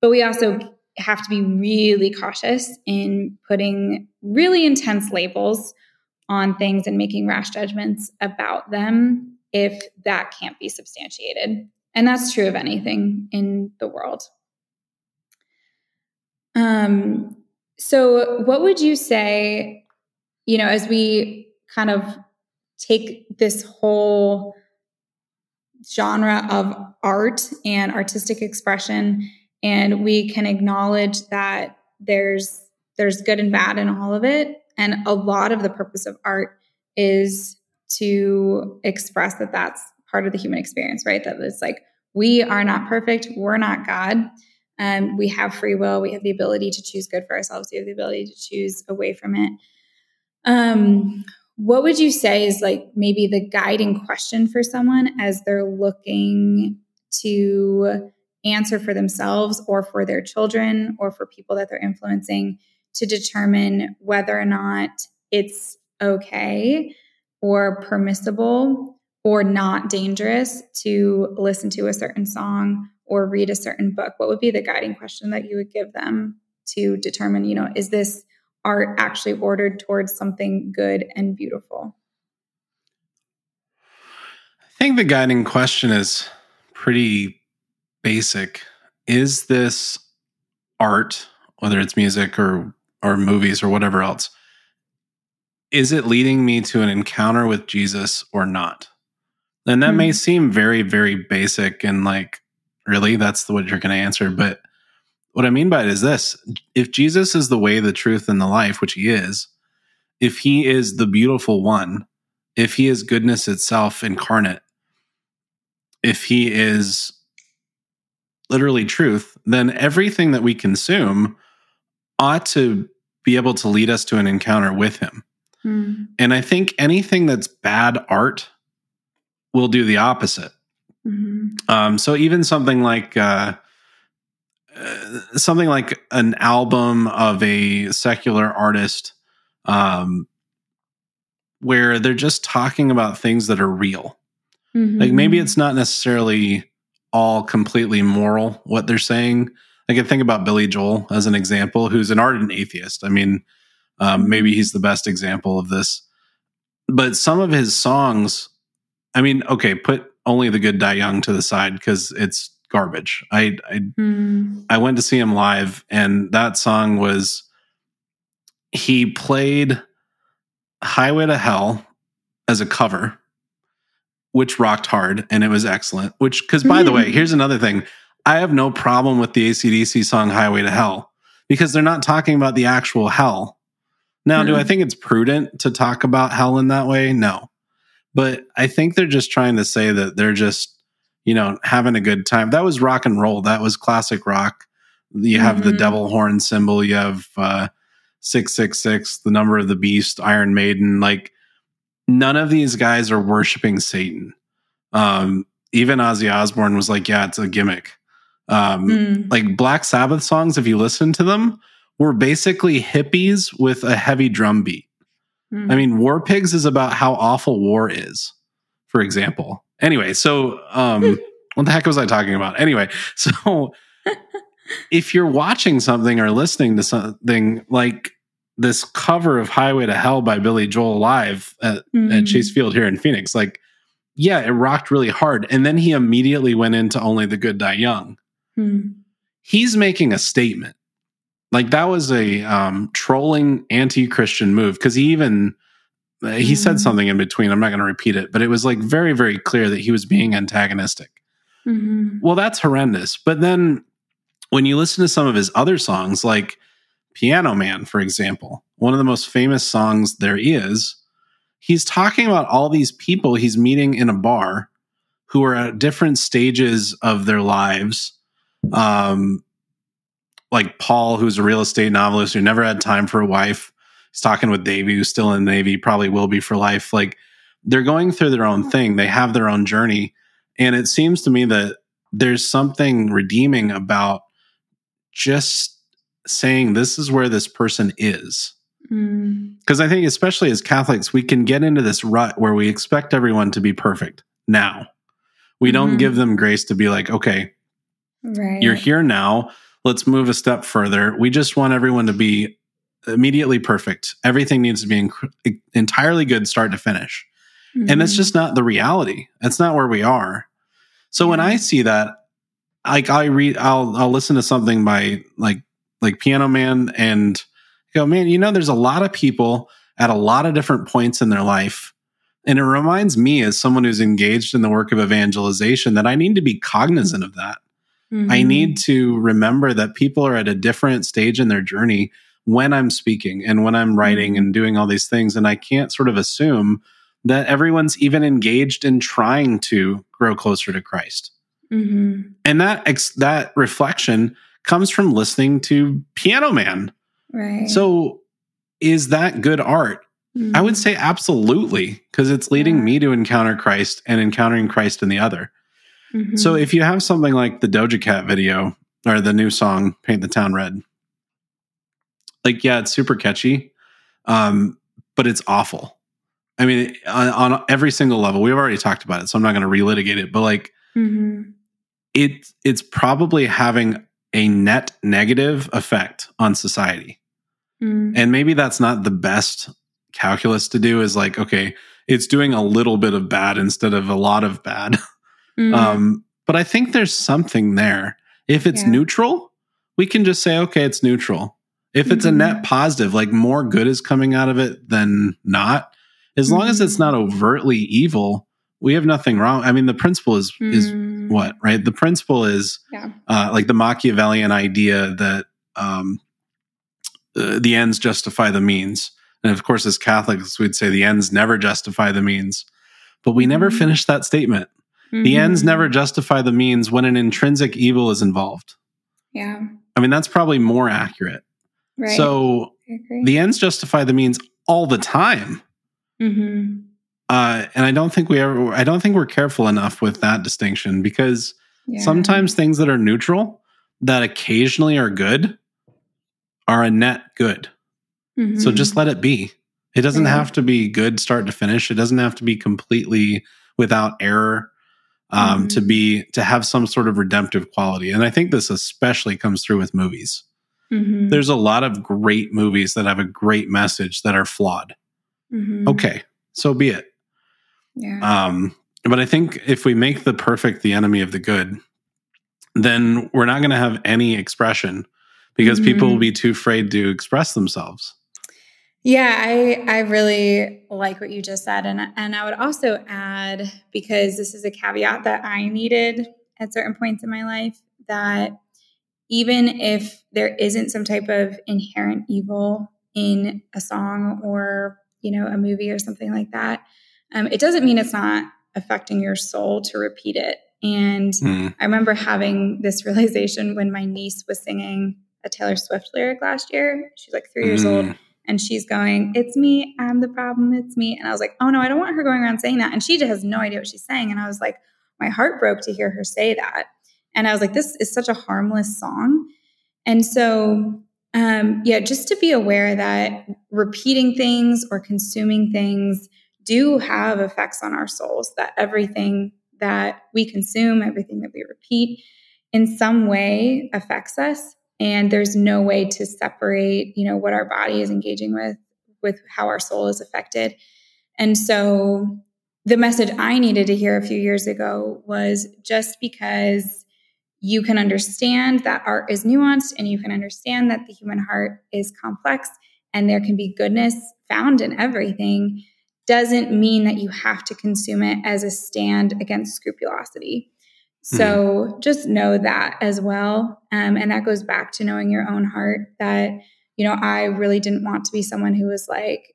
but we also have to be really cautious in putting really intense labels on things and making rash judgments about them if that can't be substantiated. And that's true of anything in the world. Um, so, what would you say? you know, as we kind of take this whole genre of art and artistic expression and we can acknowledge that there's there's good and bad in all of it and a lot of the purpose of art is to express that that's part of the human experience right that it's like we are not perfect we're not god um, we have free will. We have the ability to choose good for ourselves. We have the ability to choose away from it. Um, what would you say is like maybe the guiding question for someone as they're looking to answer for themselves or for their children or for people that they're influencing to determine whether or not it's okay or permissible or not dangerous to listen to a certain song or read a certain book what would be the guiding question that you would give them to determine you know is this art actually ordered towards something good and beautiful i think the guiding question is pretty basic is this art whether it's music or or movies or whatever else is it leading me to an encounter with Jesus or not? And that mm-hmm. may hmm. seem very, very basic and like, really, that's the what you're going to answer. But what I mean by it is this if Jesus is the way, the truth, and the life, which he is, if he is the beautiful one, if he is goodness itself incarnate, if he is literally truth, then everything that we consume ought to be able to lead us to an encounter with him. Mm. And I think anything that's bad art will do the opposite. Mm-hmm. Um, so even something like uh, uh, something like an album of a secular artist, um, where they're just talking about things that are real. Mm-hmm. Like maybe it's not necessarily all completely moral what they're saying. I can think about Billy Joel as an example, who's an ardent atheist. I mean, um, maybe he's the best example of this. But some of his songs, I mean, okay, put only the good die young to the side because it's garbage. I I, mm. I went to see him live, and that song was he played Highway to Hell as a cover, which rocked hard and it was excellent. Which, because by mm. the way, here's another thing I have no problem with the ACDC song Highway to Hell because they're not talking about the actual hell. Now, mm do I hmm. think it's prudent to talk about hell in that way? No. But I think they're just trying to say that they're just, you know, having a good time. That was rock and roll. That was classic rock. You have mm-hmm. the devil horn symbol. You have uh, 666, the number of the beast, Iron Maiden. Like, none of these guys are worshiping Satan. Um, even Ozzy Osbourne was like, yeah, it's a gimmick. Um, mm. Like Black Sabbath songs, if you listen to them, were basically hippies with a heavy drum beat. Mm-hmm. I mean, War Pigs is about how awful war is, for example. Anyway, so um, [LAUGHS] what the heck was I talking about? Anyway, [LAUGHS] so [LAUGHS] if you're watching something or listening to something like this cover of Highway to Hell by Billy Joel live at, mm-hmm. at Chase Field here in Phoenix, like, yeah, it rocked really hard. And then he immediately went into Only the Good Die Young. Mm-hmm. He's making a statement like that was a um, trolling anti-christian move because he even uh, he mm. said something in between i'm not going to repeat it but it was like very very clear that he was being antagonistic mm-hmm. well that's horrendous but then when you listen to some of his other songs like piano man for example one of the most famous songs there is he's talking about all these people he's meeting in a bar who are at different stages of their lives um, like Paul, who's a real estate novelist who never had time for a wife. He's talking with Davey, who's still in the Navy, probably will be for life. Like they're going through their own thing. They have their own journey. And it seems to me that there's something redeeming about just saying this is where this person is. Because mm. I think, especially as Catholics, we can get into this rut where we expect everyone to be perfect now. We mm. don't mm-hmm. give them grace to be like, okay, right. you're here now let's move a step further. We just want everyone to be immediately perfect. Everything needs to be inc- entirely good start to finish. Mm-hmm. And it's mm-hmm. just not the reality. That's not where we are. So when I see that, like I read, I'll I'll listen to something by like like Piano Man and go, man, you know, there's a lot of people at a lot of different points in their life. And it reminds me, as someone who's engaged in the work of evangelization, that I need to be cognizant of that. Mm-hmm. I need to remember that people are at a different stage in their journey when I'm speaking and when I'm writing mm-hmm. and doing all these things. And I can't sort of assume that everyone's even engaged in trying to grow closer to Christ. Mm-hmm. And that ex- that reflection comes from listening to Piano Man. Right. So is that good art? Mm-hmm. I would say absolutely, because it's leading yeah. me to encounter Christ and encountering Christ in the other. Mm-hmm. So if you have something like the Doja Cat video or the new song Paint the Town Red, like yeah, it's super catchy, um, but it's awful. I mean, on, on, every single level, we've already talked about it, so I'm not going to relitigate it. But like, mm-hmm. it it's probably having a net negative effect on society. Mm. And maybe that's not the best calculus to do is like, okay, it's doing a little bit of bad instead of a lot of bad. [LAUGHS] Mm. Um, but I think there's something there. If it's yeah. neutral, we can just say, okay, it's neutral. If it's mm-hmm. a net mm-hmm. positive, like more good is coming out of it than not, as mm-hmm. long as it's mm-hmm. not overtly evil, we have nothing wrong. I mean, the principle is mm. is what right? The principle is yeah. uh, like the Machiavellian idea that um, uh, the ends justify the means, and of course, as Catholics, we'd say the ends never justify the means, but we never finish that statement. Mm-hmm. The ends never justify the means when an intrinsic evil is involved. Yeah, I mean that's probably more accurate. Right. So the ends justify the means all the time. Mm-hmm. Uh, and I don't think we ever, I don't think we're careful enough with that distinction because yeah. sometimes things that are neutral that occasionally are good are a net good. Mm-hmm. So just let it be. It doesn't have to be good start to finish. It doesn't have to be completely without error um, mm-hmm. to be to have some sort of redemptive quality. And I think this especially comes through with movies. Mm-hmm. There's a lot of great movies that have a great message that are flawed. Mm-hmm. Okay, so be it. Yeah. Um, but I think if we make the perfect the enemy of the good, then we're not going to have any expression because mm-hmm. people will be too afraid to express themselves. Yeah, I I really like what you just said, and and I would also add because this is a caveat that I needed at certain points in my life that even if there isn't some type of inherent evil in a song or you know a movie or something like that, um, it doesn't mean it's not affecting your soul to repeat it. And mm. I remember having this [LAUGHS] realization when my niece was singing a Taylor Swift lyric last year. She's like three mm. years old. And she's going, It's me. I'm the problem. It's me. And I was like, Oh no, I don't want her going around saying that. And she just has no idea what she's saying. And I was like, My heart broke to hear her say that. And I was like, This is such a harmless song. And so, um, yeah, just to be aware that repeating things or consuming things do have effects on our souls, that everything that we consume, everything that we repeat, in some way affects us. And there's no way to separate, you know, what our body is engaging with with how our soul is affected. And so the message I needed to hear a few years ago was just because you can understand that art is nuanced and you can understand that the human heart is complex and there can be goodness found in everything doesn't mean that you have to consume it as a stand against scrupulosity. So mm-hmm. just know that as well. Um, and that goes back to knowing your own heart that, you know, I really didn't want to be someone who was like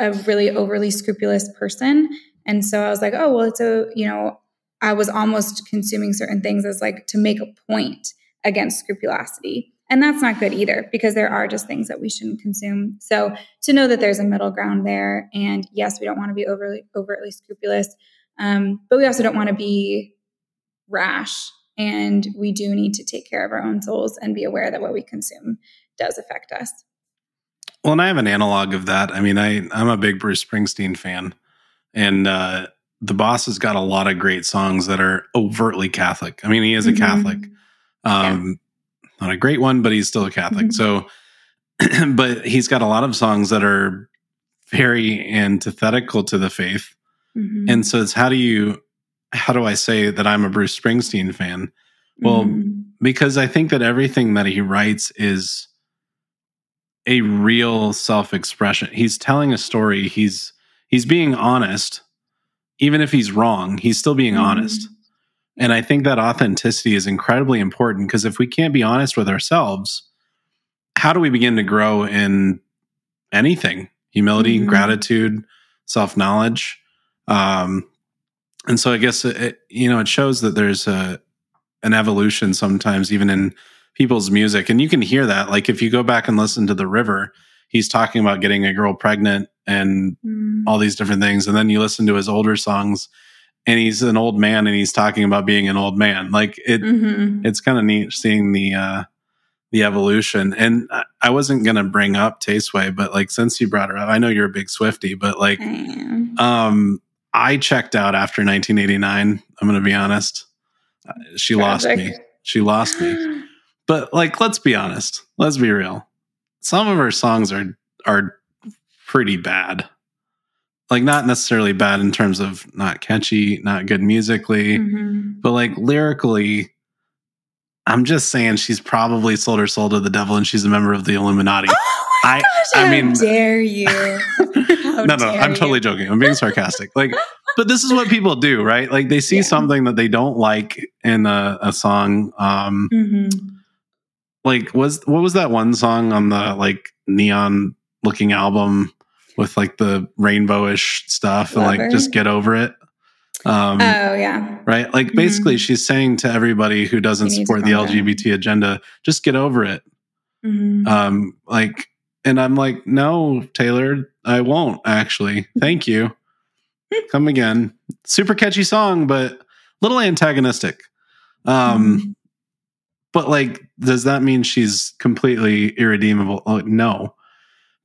a really overly scrupulous person. And so I was like, oh, well, it's a, you know, I was almost consuming certain things as like to make a point against scrupulosity. And that's not good either because there are just things that we shouldn't consume. So to know that there's a middle ground there, and yes, we don't want to be overly overtly scrupulous, um, but we also don't want to be rash. And we do need to take care of our own souls and be aware that what we consume does affect us. Well, and I have an analog of that. I mean, I I'm a big Bruce Springsteen fan, and uh, the boss has got a lot of great songs that are overtly Catholic. I mean, he is a mm-hmm. Catholic. Um, not a great one, but he's still a Catholic. Mm-hmm. So, [CLEARS THROAT] but he's got a lot of songs that are very antithetical to the faith. Mm-hmm. And so it's how do you, how do I say that I'm a Bruce Springsteen fan? Well, mm-hmm. because I think that everything that he writes is a real self-expression. He's telling a story. He's he's being honest. Even if he's wrong, he's still being mm-hmm. honest. And I think that authenticity is incredibly important because if we can't be honest with ourselves, how do we begin to grow in anything? Humility, mm-hmm. gratitude, self-knowledge. Um, and so I guess it, you know it shows that there's a an evolution sometimes even in people's music, and you can hear that. Like if you go back and listen to the River, he's talking about getting a girl pregnant and mm. all these different things, and then you listen to his older songs, and he's an old man and he's talking about being an old man. Like it, mm-hmm. it's kind of neat seeing the uh, the evolution. And I wasn't gonna bring up Tay Sway, but like since you brought her up, I know you're a big Swifty, but like, um, I checked out after 1989. I'm going to be honest. Uh, she Tragic. lost me. She lost me. [GASPS] But like, let's be honest. Let's be real. Some of her songs are are pretty bad. Like not necessarily bad in terms of not catchy, not good musically, mm-hmm. but like lyrically, I'm just saying she's probably sold her soul to the devil and she's a member of the Illuminati. [LAUGHS] Oh I, gosh, I mean, dare you? [LAUGHS] no, no, I'm you. totally joking. I'm being sarcastic. Like, but this is what people do, right? Like, they see yeah. something that they don't like in a, a song. Um, mm-hmm. Like, was what was that one song on the like neon looking album with like the rainbowish stuff Lover. and like just get over it? Um, oh yeah, right. Like basically, mm-hmm. she's saying to everybody who doesn't support the LGBT agenda, just get over it. Mm-hmm. Um, like and I'm like, no, Taylor, I won't actually. Thank you. Come again. Super catchy song, but a little antagonistic. Um, mm-hmm. But like, does that mean she's completely irredeemable? Oh, no.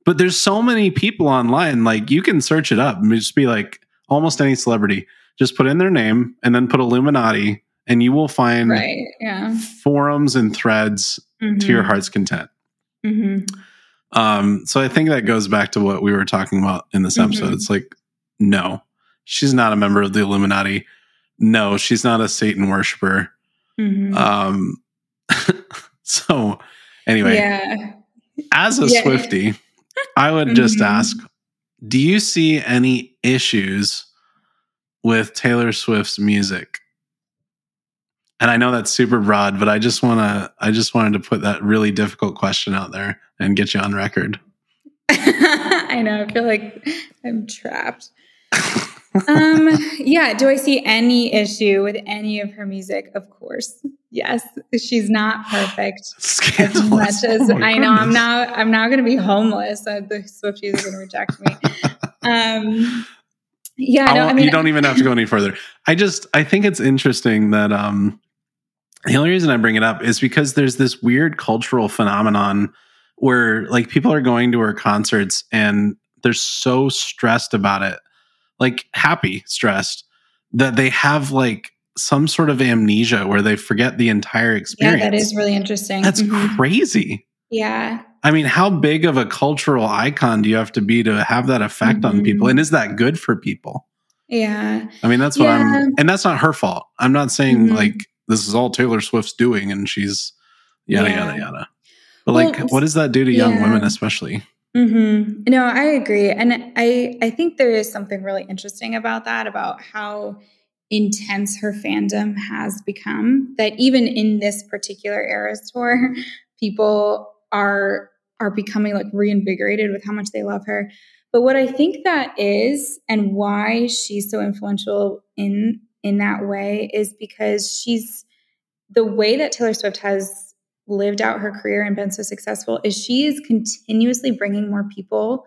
But there's so many people online. Like, you can search it up and just be like, almost any celebrity. Just put in their name and then put Illuminati, and you will find right, yeah. forums and threads mm-hmm. to your mm-hmm. heart's content. Mm-hmm. Um, so I think that goes back to what we were talking about in this episode. Mm-hmm. It's like, no, she's not a member of the Illuminati. No, she's not a Satan worshiper. Mm-hmm. Um, [LAUGHS] so anyway, yeah. as a yeah. Swifty, I would just mm-hmm. ask, do you see any issues with Taylor Swift's music? And I know that's super broad, but I just want to I just wanted to put that really difficult question out there and get you on record. [LAUGHS] I know. I feel like I'm trapped. um yeah, do I see any issue with any of her music? Of course. Yes. She's not perfect. [GASPS] Scandalous. As much as oh I know I'm not I'm not gonna be homeless. Uh, the Swifties are gonna reject me. [LAUGHS] um yeah, no, I mean, you don't even have to go any further. I just I think it's interesting that um the only reason I bring it up is because there's this weird cultural phenomenon where like people are going to her concerts and they're so stressed about it, like happy, stressed, that they have like some sort of amnesia where they forget the entire experience. Yeah, that is really interesting. That's mm-hmm. crazy. Yeah. I mean, how big of a cultural icon do you have to be to have that effect mm-hmm. on people? And is that good for people? Yeah. I mean, that's what yeah. I'm, and that's not her fault. I'm not saying mm-hmm. like this is all Taylor Swift's doing and she's yada, yeah. yada, yada. But well, like, what does that do to young yeah. women, especially? Mm-hmm. No, I agree. And I, I think there is something really interesting about that, about how intense her fandom has become that even in this particular Eras tour, [LAUGHS] people are are becoming like reinvigorated with how much they love her. But what I think that is and why she's so influential in in that way is because she's the way that Taylor Swift has lived out her career and been so successful is she is continuously bringing more people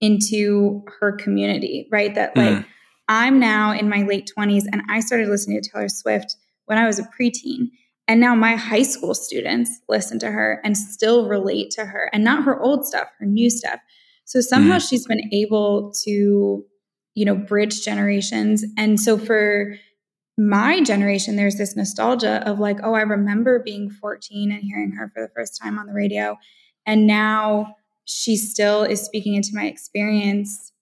into her community, right? That like mm. I'm now in my late 20s and I started listening to Taylor Swift when I was a preteen. And now my high school students listen to her and still relate to her and not her old stuff, her new stuff. So somehow mm. she's been able to, you know, bridge generations. And so for my generation, there's this nostalgia of like, oh, I remember being 14 and hearing her for the first time on the radio. And now she still is speaking into my experience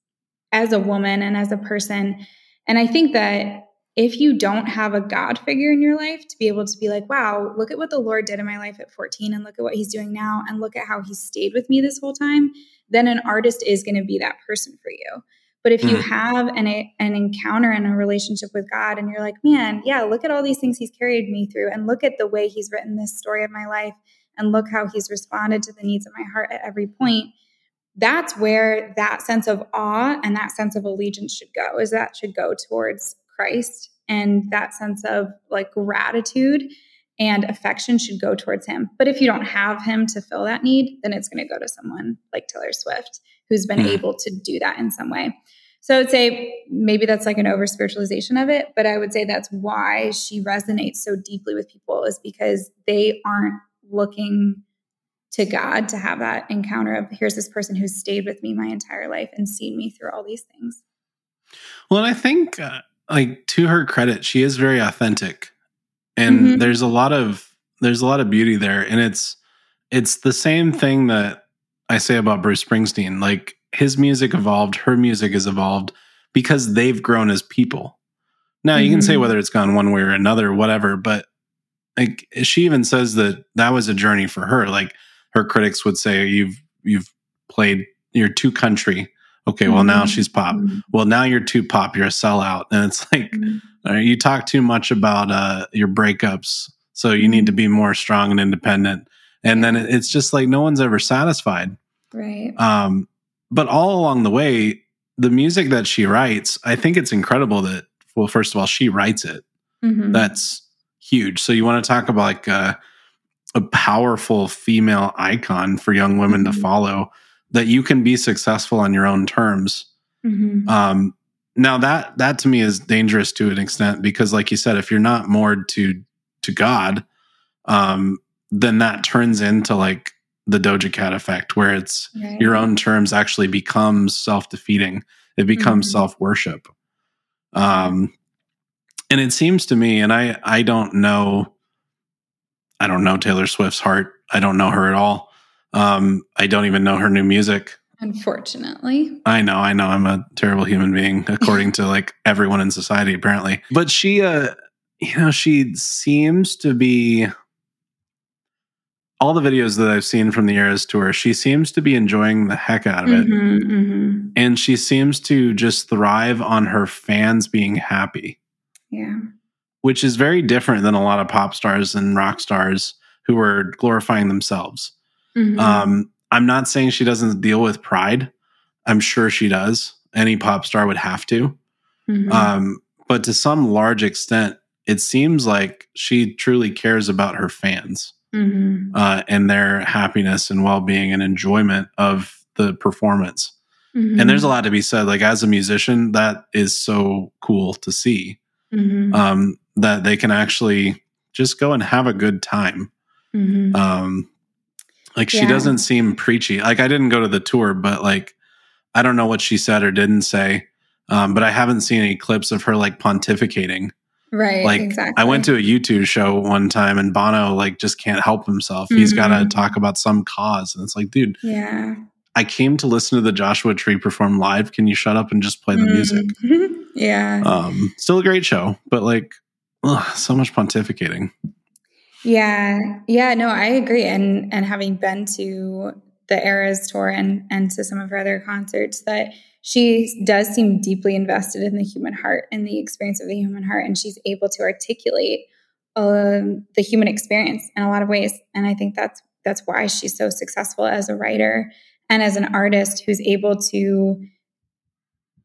as a woman and as a person. And I think that if you don't have a God figure in your life to be able to be like, wow, look at what the Lord did in my life at 14 and look at what he's doing now and look at how he stayed with me this whole time, then an artist is going to be that person for you. But if you mm-hmm. have an, an encounter and a relationship with God and you're like, man, yeah, look at all these things he's carried me through and look at the way he's written this story of my life and look how he's responded to the needs of my heart at every point, that's where that sense of awe and that sense of allegiance should go is that should go towards Christ and that sense of like gratitude and affection should go towards him. But if you don't have him to fill that need, then it's going to go to someone like Taylor Swift who's been mm. able to do that in some way. So I would say maybe that's like an over spiritualization of it, but I would say that's why she resonates so deeply with people is because they aren't looking to God to have that encounter of here's this person who's stayed with me my entire life and seen me through all these things. Well, and I think uh, like to her credit, she is very authentic. And mm-hmm. there's a lot of there's a lot of beauty there and it's it's the same thing that I say about Bruce Springsteen. Like his music evolved, her music has evolved because they've grown as people. Now, mm-hmm. you can say mm-hmm. whether it's gone one way or another, whatever, but like she even says that that was a journey for her. Like her critics would say, "You've you've played you're too country." Okay, well mm-hmm. now she's pop. Mm-hmm. Well now you're too pop. You're a sellout, and it's [LAUGHS] like mm-hmm. you talk too much about uh, your breakups, so you need to mm-hmm. be more strong and independent. And then it's just like no one's ever satisfied, right? Um, but all along the way, the music that she writes, I think it's incredible that well, first of all, she writes it. Mm-hmm. That's huge. So you want to talk about like a, a powerful female icon for young women mm-hmm. to follow that you can be successful on your own terms. Mm-hmm. Um, now that that to me is dangerous to an extent because, like you said, if you're not moored to to God, um, then that turns into like the Doja Cat effect, where it's right. your own terms actually becomes self defeating. It becomes mm-hmm. self worship. Um, and it seems to me, and I I don't know, I don't know Taylor Swift's heart. I don't know her at all. Um, I don't even know her new music. Unfortunately, I know, I know, I'm a terrible human being, [LAUGHS] according to like everyone in society, apparently. But she, uh, you know, she seems to be all the videos that I've seen from the Eras tour, she seems to be enjoying the heck out of it. Mm-hmm, mm-hmm. And she seems to just thrive on her fans being happy. Yeah. Which is very different than a lot of pop stars and rock stars who are glorifying themselves. Mm-hmm. Um, I'm not saying she doesn't deal with pride. I'm sure she does. Any pop star would have to. Mm-hmm. Um, but to some large extent, it seems like she truly cares about her fans mm-hmm. uh, and their happiness and well being and enjoyment of the performance. Mm-hmm. And there's a lot to be said. Like, as a musician, that is so cool to see mm-hmm. um, that they can actually just go and have a good time. Mm-hmm. Um, like she yeah. doesn't seem preachy. Like I didn't go to the tour, but like I don't know what she said or didn't say. Um, but I haven't seen any clips of her like pontificating. Right. Like exactly. I went to a U2 show one time and Bono like just can't help himself. Mm-hmm. He's got to talk about some cause, and it's like, dude. Yeah. I came to listen to the Joshua Tree perform live. Can you shut up and just play the music? Mm-hmm. [LAUGHS] Yeah. Um, still a great show, but like, ugh, so much pontificating. Yeah. Yeah. No, I agree. And and having been to the Eras tour and and to some of her other concerts, that she does seem deeply invested in the human heart and the experience of the human heart, and she's able to articulate um, the human experience in a lot of ways. And I think that's that's why she's so successful as a writer and as an artist who's able to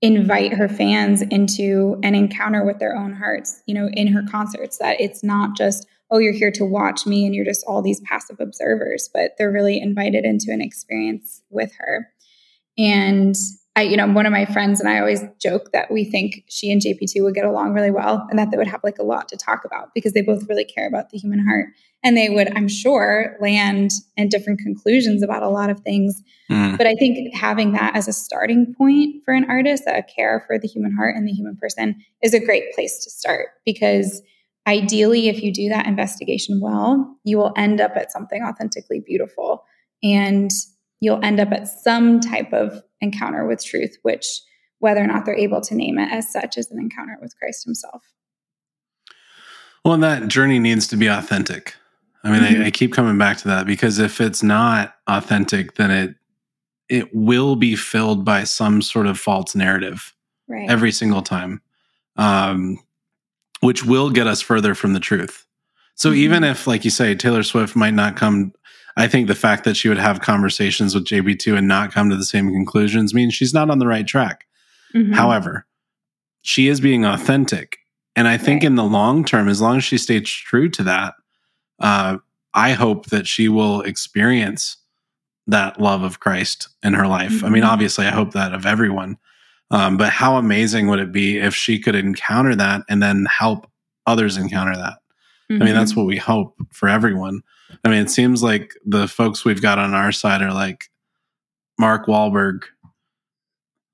invite her fans into an encounter with their own hearts, you know, in her concerts, that it's not just, oh, you're here to watch me and you're just all these passive observers, but they're really invited into an experience with her. And I, you know, one of my friends and I always joke that we think she and JP2 would get along really well and that they would have like a lot to talk about because they both really care about the human heart. And they would, I'm sure, land in different conclusions about a lot of things. Mm. But I think having that as a starting point for an artist, a care for the human heart and the human person is a great place to start because ideally, if you do that investigation well, you will end up at something authentically beautiful. And you'll end up at some type of encounter with truth, which, whether or not they're able to name it as such, is an encounter with Christ Himself. Well, and that journey needs to be authentic. I mean, mm-hmm. I, I keep coming back to that because if it's not authentic, then it it will be filled by some sort of false narrative right. every single time, um, which will get us further from the truth. So mm-hmm. even if, like you say, Taylor Swift might not come, I think the fact that she would have conversations with JP2 and not come to the same conclusions means she's not on the right track. Mm-hmm. However, she is being authentic. And I think right. in the long term, as long as she stays true to that, uh, I hope that she will experience that love of Christ in her life. Mm-hmm. I mean, mm-hmm. obviously, I hope that of everyone. Um, but how amazing would it be if she could encounter that and then help others encounter that? Mm-hmm. I mean, that's mm-hmm. what we hope for everyone. I mean, it seems like the folks we've got on our side are like Mark Wahlberg,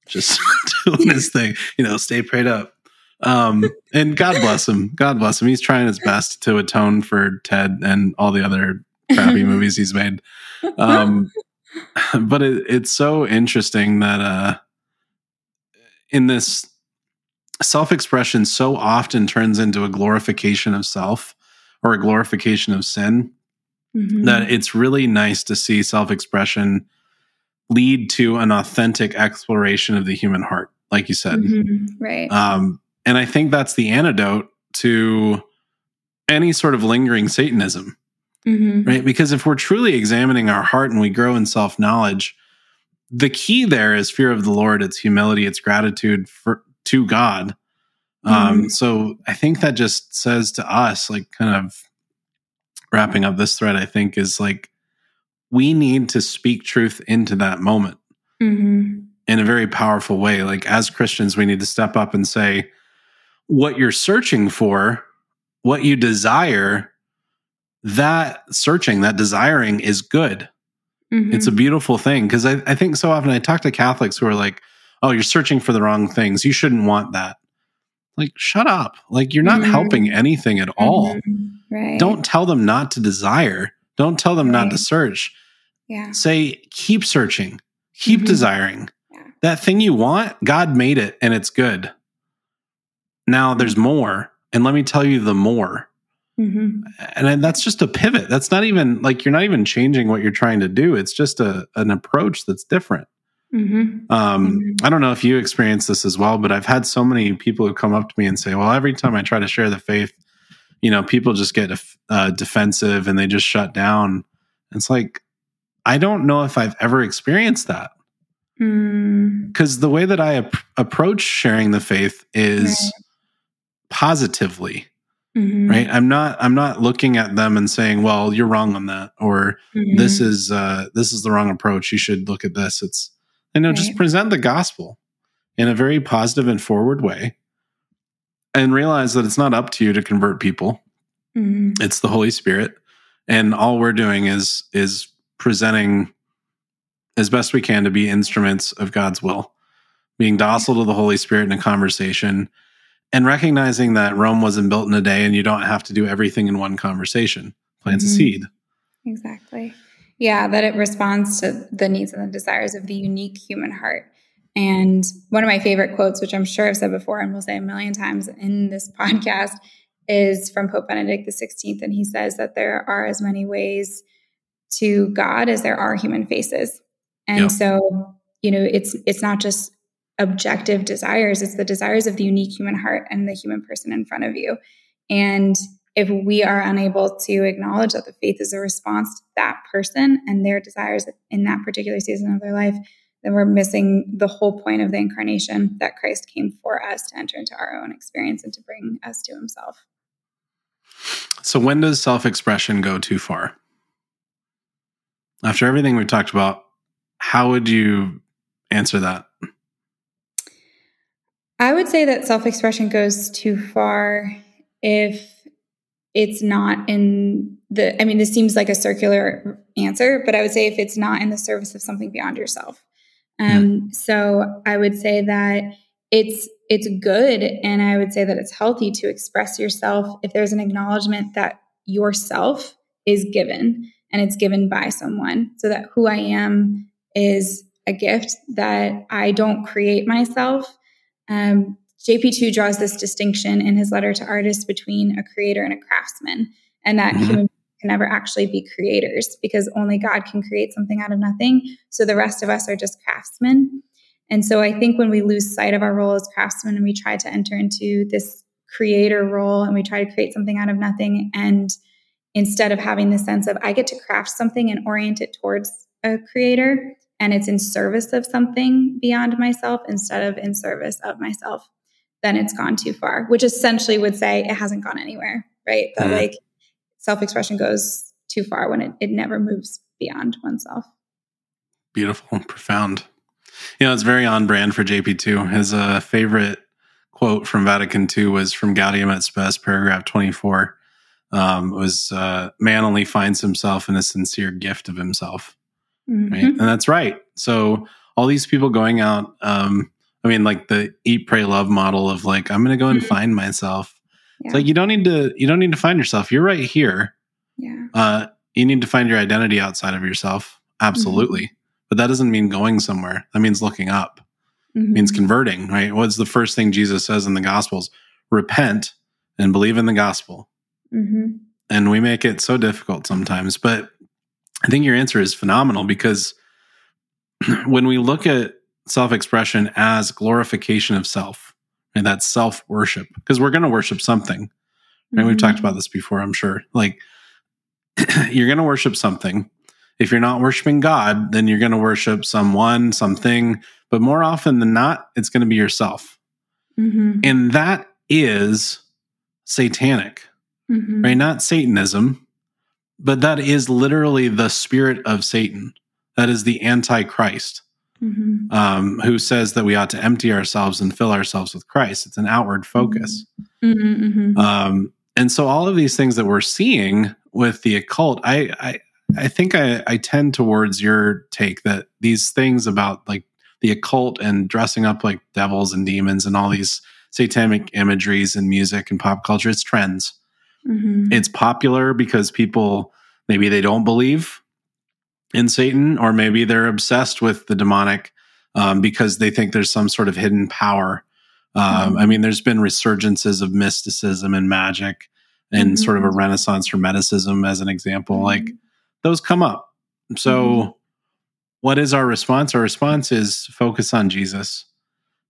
just [LAUGHS] doing his thing, you know, stay prayed up. Um, and God bless him. God bless him. He's trying his best to atone for Ted and all the other crappy [LAUGHS] movies he's made. Um, [LAUGHS] but it, it's so interesting that uh, in this self expression so often turns into a glorification of self or a glorification of sin mm-hmm. that it's really nice to see self expression lead to an authentic exploration of the human heart, like you said. Mm-hmm. Right. Um, and I think that's the antidote to any sort of lingering Satanism. Mm-hmm. Right. Because if we're truly examining our heart and we grow in self knowledge, the key there is fear of the Lord, it's humility, it's gratitude for to God. Um, mm-hmm. So I think that just says to us, like kind of wrapping up this thread, I think is like we need to speak truth into that moment mm-hmm. in a very powerful way. Like as Christians, we need to step up and say, what you're searching for, what you desire, that searching, that desiring is good. Mm-hmm. It's a beautiful thing. Cause I, I think so often I talk to Catholics who are like, oh, you're searching for the wrong things. You shouldn't want that. Like, shut up. Like, you're not mm-hmm. helping anything at all. Mm-hmm. Right. Don't tell them not to desire. Don't tell them right. not to search. Yeah. Say, keep searching, keep mm-hmm. desiring. Yeah. That thing you want, God made it and it's good. Now there's more. And let me tell you the more. Mm-hmm. And that's just a pivot. That's not even like you're not even changing what you're trying to do. It's just a an approach that's different. Mm-hmm. Um, mm-hmm. I don't know if you experience this as well, but I've had so many people who come up to me and say, "Well, every time I try to share the faith, you know, people just get uh, defensive and they just shut down." It's like I don't know if I've ever experienced that because mm. the way that I ap- approach sharing the faith is right. positively Mm-hmm. right i'm not i'm not looking at them and saying well you're wrong on that or mm-hmm. this is uh this is the wrong approach you should look at this it's you know right. just present the gospel in a very positive and forward way and realize that it's not up to you to convert people mm-hmm. it's the holy spirit and all we're doing is is presenting as best we can to be instruments of god's will being docile to the holy spirit in a conversation and recognizing that Rome wasn't built in a day and you don't have to do everything in one conversation. Plants mm-hmm. a seed. Exactly. Yeah, that it responds to the needs and the desires of the unique human heart. And one of my favorite quotes, which I'm sure I've said before and will say a million times in this [LAUGHS] podcast, is from Pope Benedict XVI. And he says that there are as many ways to God as there are human faces. And yeah. so, you know, it's it's not just objective desires. It's the desires of the unique human heart and the human person in front of you. And if we are unable to acknowledge that the faith is a response to that person and their desires in that particular season of their life, then we're missing the whole point of the incarnation that Christ came for us to enter into our own experience and to bring us to himself. So, when does self expression go too far? After everything we talked about, how would you answer that? I would say that self expression goes too far if it's not in the, I mean, this seems like a circular answer, but I would say if it's not in the service of something beyond yourself. Um, mm-hmm. So I would say that it's it's good and I would say that it's healthy to express yourself if there's an acknowledgement that yourself is given and it's given by someone so that who I am is a gift that I don't create myself um, JP2 draws this distinction in his letter to artists between a creator and a craftsman, and that mm-hmm. human can never actually be creators because only God can create something out of nothing. So the rest of us are just craftsmen. And so I think when we lose sight of our role as craftsmen and we try to enter into this creator role and we try to create something out of nothing, and instead of having the sense of I get to craft something and orient it towards a creator and it's in service of something beyond myself instead of in service of myself, then it's gone too far, which essentially would say it hasn't gone anywhere, right? That mm-hmm. like self expression goes too far when it, it never moves beyond oneself. Beautiful, profound. You know, it's very on brand for JP2. His uh, favorite quote from Vatican II was from Gaudium et Spes, paragraph 24. Um, was uh, man only finds himself in a sincere gift of himself. Mm-hmm. Right. And that's right. So all these people going out, um, I mean, like the eat, pray, love model of like, I'm going to go and mm-hmm. find myself. Yeah. It's like, you don't need to, you don't need to find yourself. You're right here. Yeah. Uh, you need to find your identity outside of yourself. Absolutely. Mm-hmm. But that doesn't mean going somewhere. That means looking up. Mm-hmm. means converting, right? What's the first thing Jesus says in the Gospels? Repent and believe in the gospel. Mm-hmm. And we make it so difficult sometimes. But I think your answer is phenomenal because [CLEARS THROAT] when we look at self expression as glorification of self, and that's self worship, because we're going to worship something. Right? Mm-hmm. We've talked about this before, I'm sure. Like, [CLEARS THROAT] you're going to worship something. If you're not worshiping God, then you're going to worship someone, something, but more often than not, it's going to be yourself. Mm-hmm. And that is satanic, mm-hmm. right? Not Satanism, but that is literally the spirit of Satan. That is the Antichrist, mm-hmm. um, who says that we ought to empty ourselves and fill ourselves with Christ. It's an outward focus. Mm-hmm. Mm-hmm. Um, and so, all of these things that we're seeing with the occult, I, I, I think I, I tend towards your take that these things about like the occult and dressing up like devils and demons and all these satanic imageries and music and pop culture, it's trends. Mm-hmm. It's popular because people maybe they don't believe in Satan, or maybe they're obsessed with the demonic um, because they think there's some sort of hidden power. Um, mm-hmm. I mean, there's been resurgences of mysticism and magic and mm-hmm. sort of a renaissance for medicism, as an example. Mm-hmm. Like those come up. So, mm-hmm. what is our response? Our response is focus on Jesus,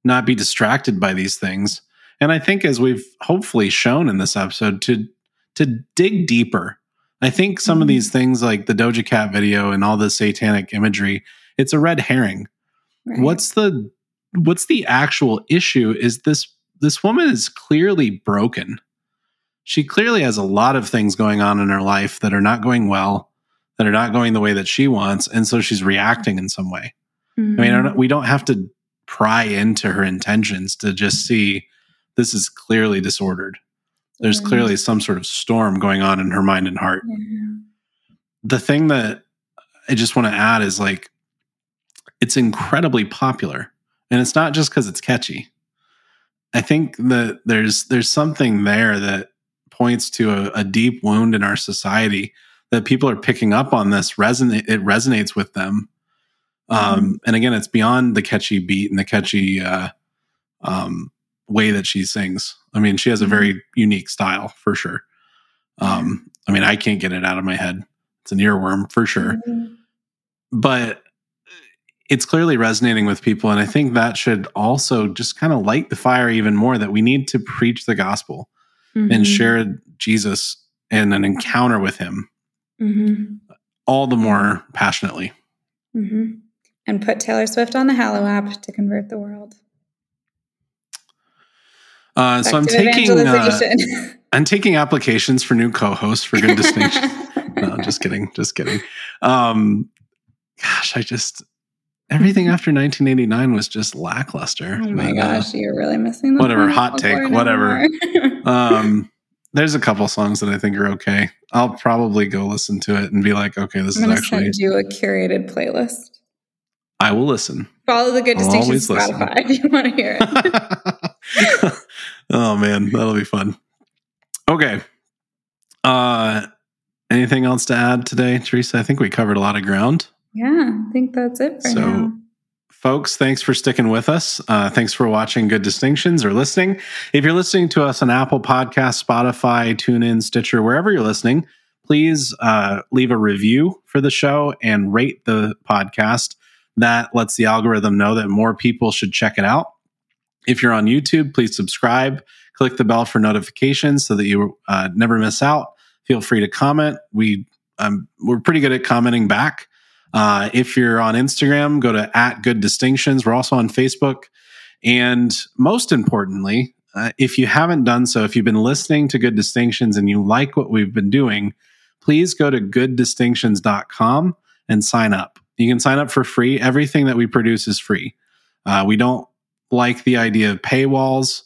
not be distracted by these things. And I think, as we've hopefully shown in this episode, to to dig deeper. I think some of these mm-hmm. things like the Doja Cat video and all the satanic imagery, it's a red herring. Right. What's the what's the actual issue is this this woman is clearly broken. She clearly has a lot of things going on in her life that are not going well, that are not going the way that she wants, and so she's reacting in some way. Mm-hmm. I mean, we don't have to pry into her intentions to just see this is clearly disordered. There's clearly some sort of storm going on in her mind and heart. Yeah. The thing that I just want to add is like, it's incredibly popular. And it's not just because it's catchy. I think that there's there's something there that points to a, a, deep wound in our society that people are picking up on this resonate it resonates with them um, mm-hmm. and again it's beyond the catchy beat and the catchy uh, um, way that she sings. I mean, she has a very mm-hmm. unique style for sure. Um, I mean, I can't get it out of my head. It's an earworm for sure. Mm-hmm. But it's clearly resonating with people. And I think that should also just kind of light the fire even more that we need to preach the gospel mm-hmm. and share Jesus and an encounter with him mm-hmm. all the more passionately. Mm-hmm. And put Taylor Swift on the Hallow app to convert the world. Uh, so I'm taking uh, [LAUGHS] I'm taking applications for new co-hosts for good distinction. [LAUGHS] no, just kidding, just kidding. Um, gosh, I just everything after 1989 was just lackluster. Oh my but, gosh, uh, you're really missing. whatever, hot take, whatever. [LAUGHS] um, there's a couple songs that I think are okay. I'll probably go listen to it and be like, okay, this I'm is actually. Send you a curated playlist. I will listen. Follow the good distinction Spotify listen. if you want to hear it. Oh man, that'll be fun. Okay. Uh anything else to add today, Teresa? I think we covered a lot of ground. Yeah, I think that's it for so, now. folks, thanks for sticking with us. Uh, thanks for watching Good Distinctions or listening. If you're listening to us on Apple Podcast, Spotify, TuneIn, Stitcher, wherever you're listening, please uh, leave a review for the show and rate the podcast. That lets the algorithm know that more people should check it out. If you're on YouTube, please subscribe, click the bell for notifications so that you uh, never miss out. Feel free to comment. We um, we're pretty good at commenting back. Uh, if you're on Instagram, go to at Good Distinctions. We're also on Facebook. And most importantly, uh, if you haven't done so, if you've been listening to Good Distinctions and you like what we've been doing, please go to gooddistinctions.com and sign up. You can sign up for free. Everything that we produce is free. Uh, we don't like the idea of paywalls.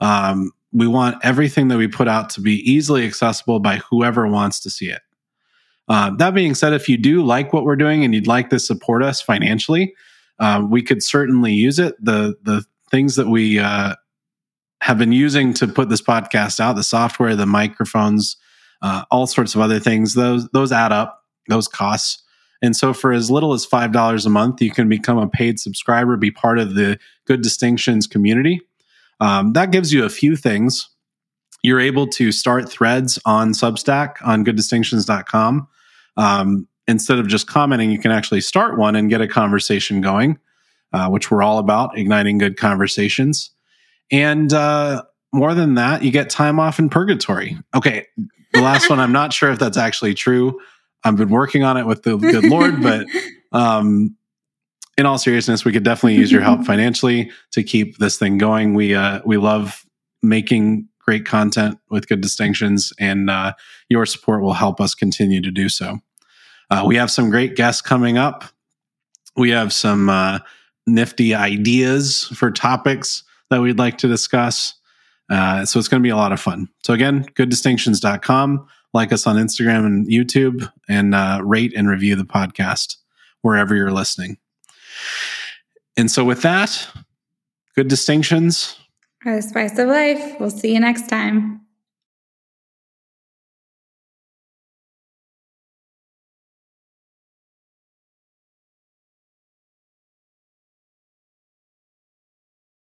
Um, we want everything that we put out to be easily accessible by whoever wants to see it. Uh, that being said, if you do like what we're doing and you'd like to support us financially, uh, we could certainly use it. The the things that we uh, have been using to put this podcast out, the software, the microphones, uh, all sorts of other things, those those add up, those costs. And so, for as little as five dollars a month, you can become a paid subscriber, be part of the Good Distinctions community. Um, that gives you a few things. You're able to start threads on Substack on gooddistinctions.com um, instead of just commenting, you can actually start one and get a conversation going, uh, which we're all about igniting good conversations. And uh, more than that, you get time off in purgatory. Okay, the last one, I'm not sure if that's actually true. I've been working on it with the good Lord, but [LAUGHS] um, in all seriousness, we could definitely use your help [LAUGHS] financially to keep this thing going. We uh, we love making great content with good distinctions, and uh, your support will help us continue to do so. Uh, we have some great guests coming up. We have some uh, nifty ideas for topics that we'd like to discuss. Uh, so it's going to be a lot of fun. So again, gooddistinctions.com. Like us on Instagram and YouTube and uh, rate and review the podcast wherever you're listening. And so with that, good distinctions. A spice of life. We'll see you next time.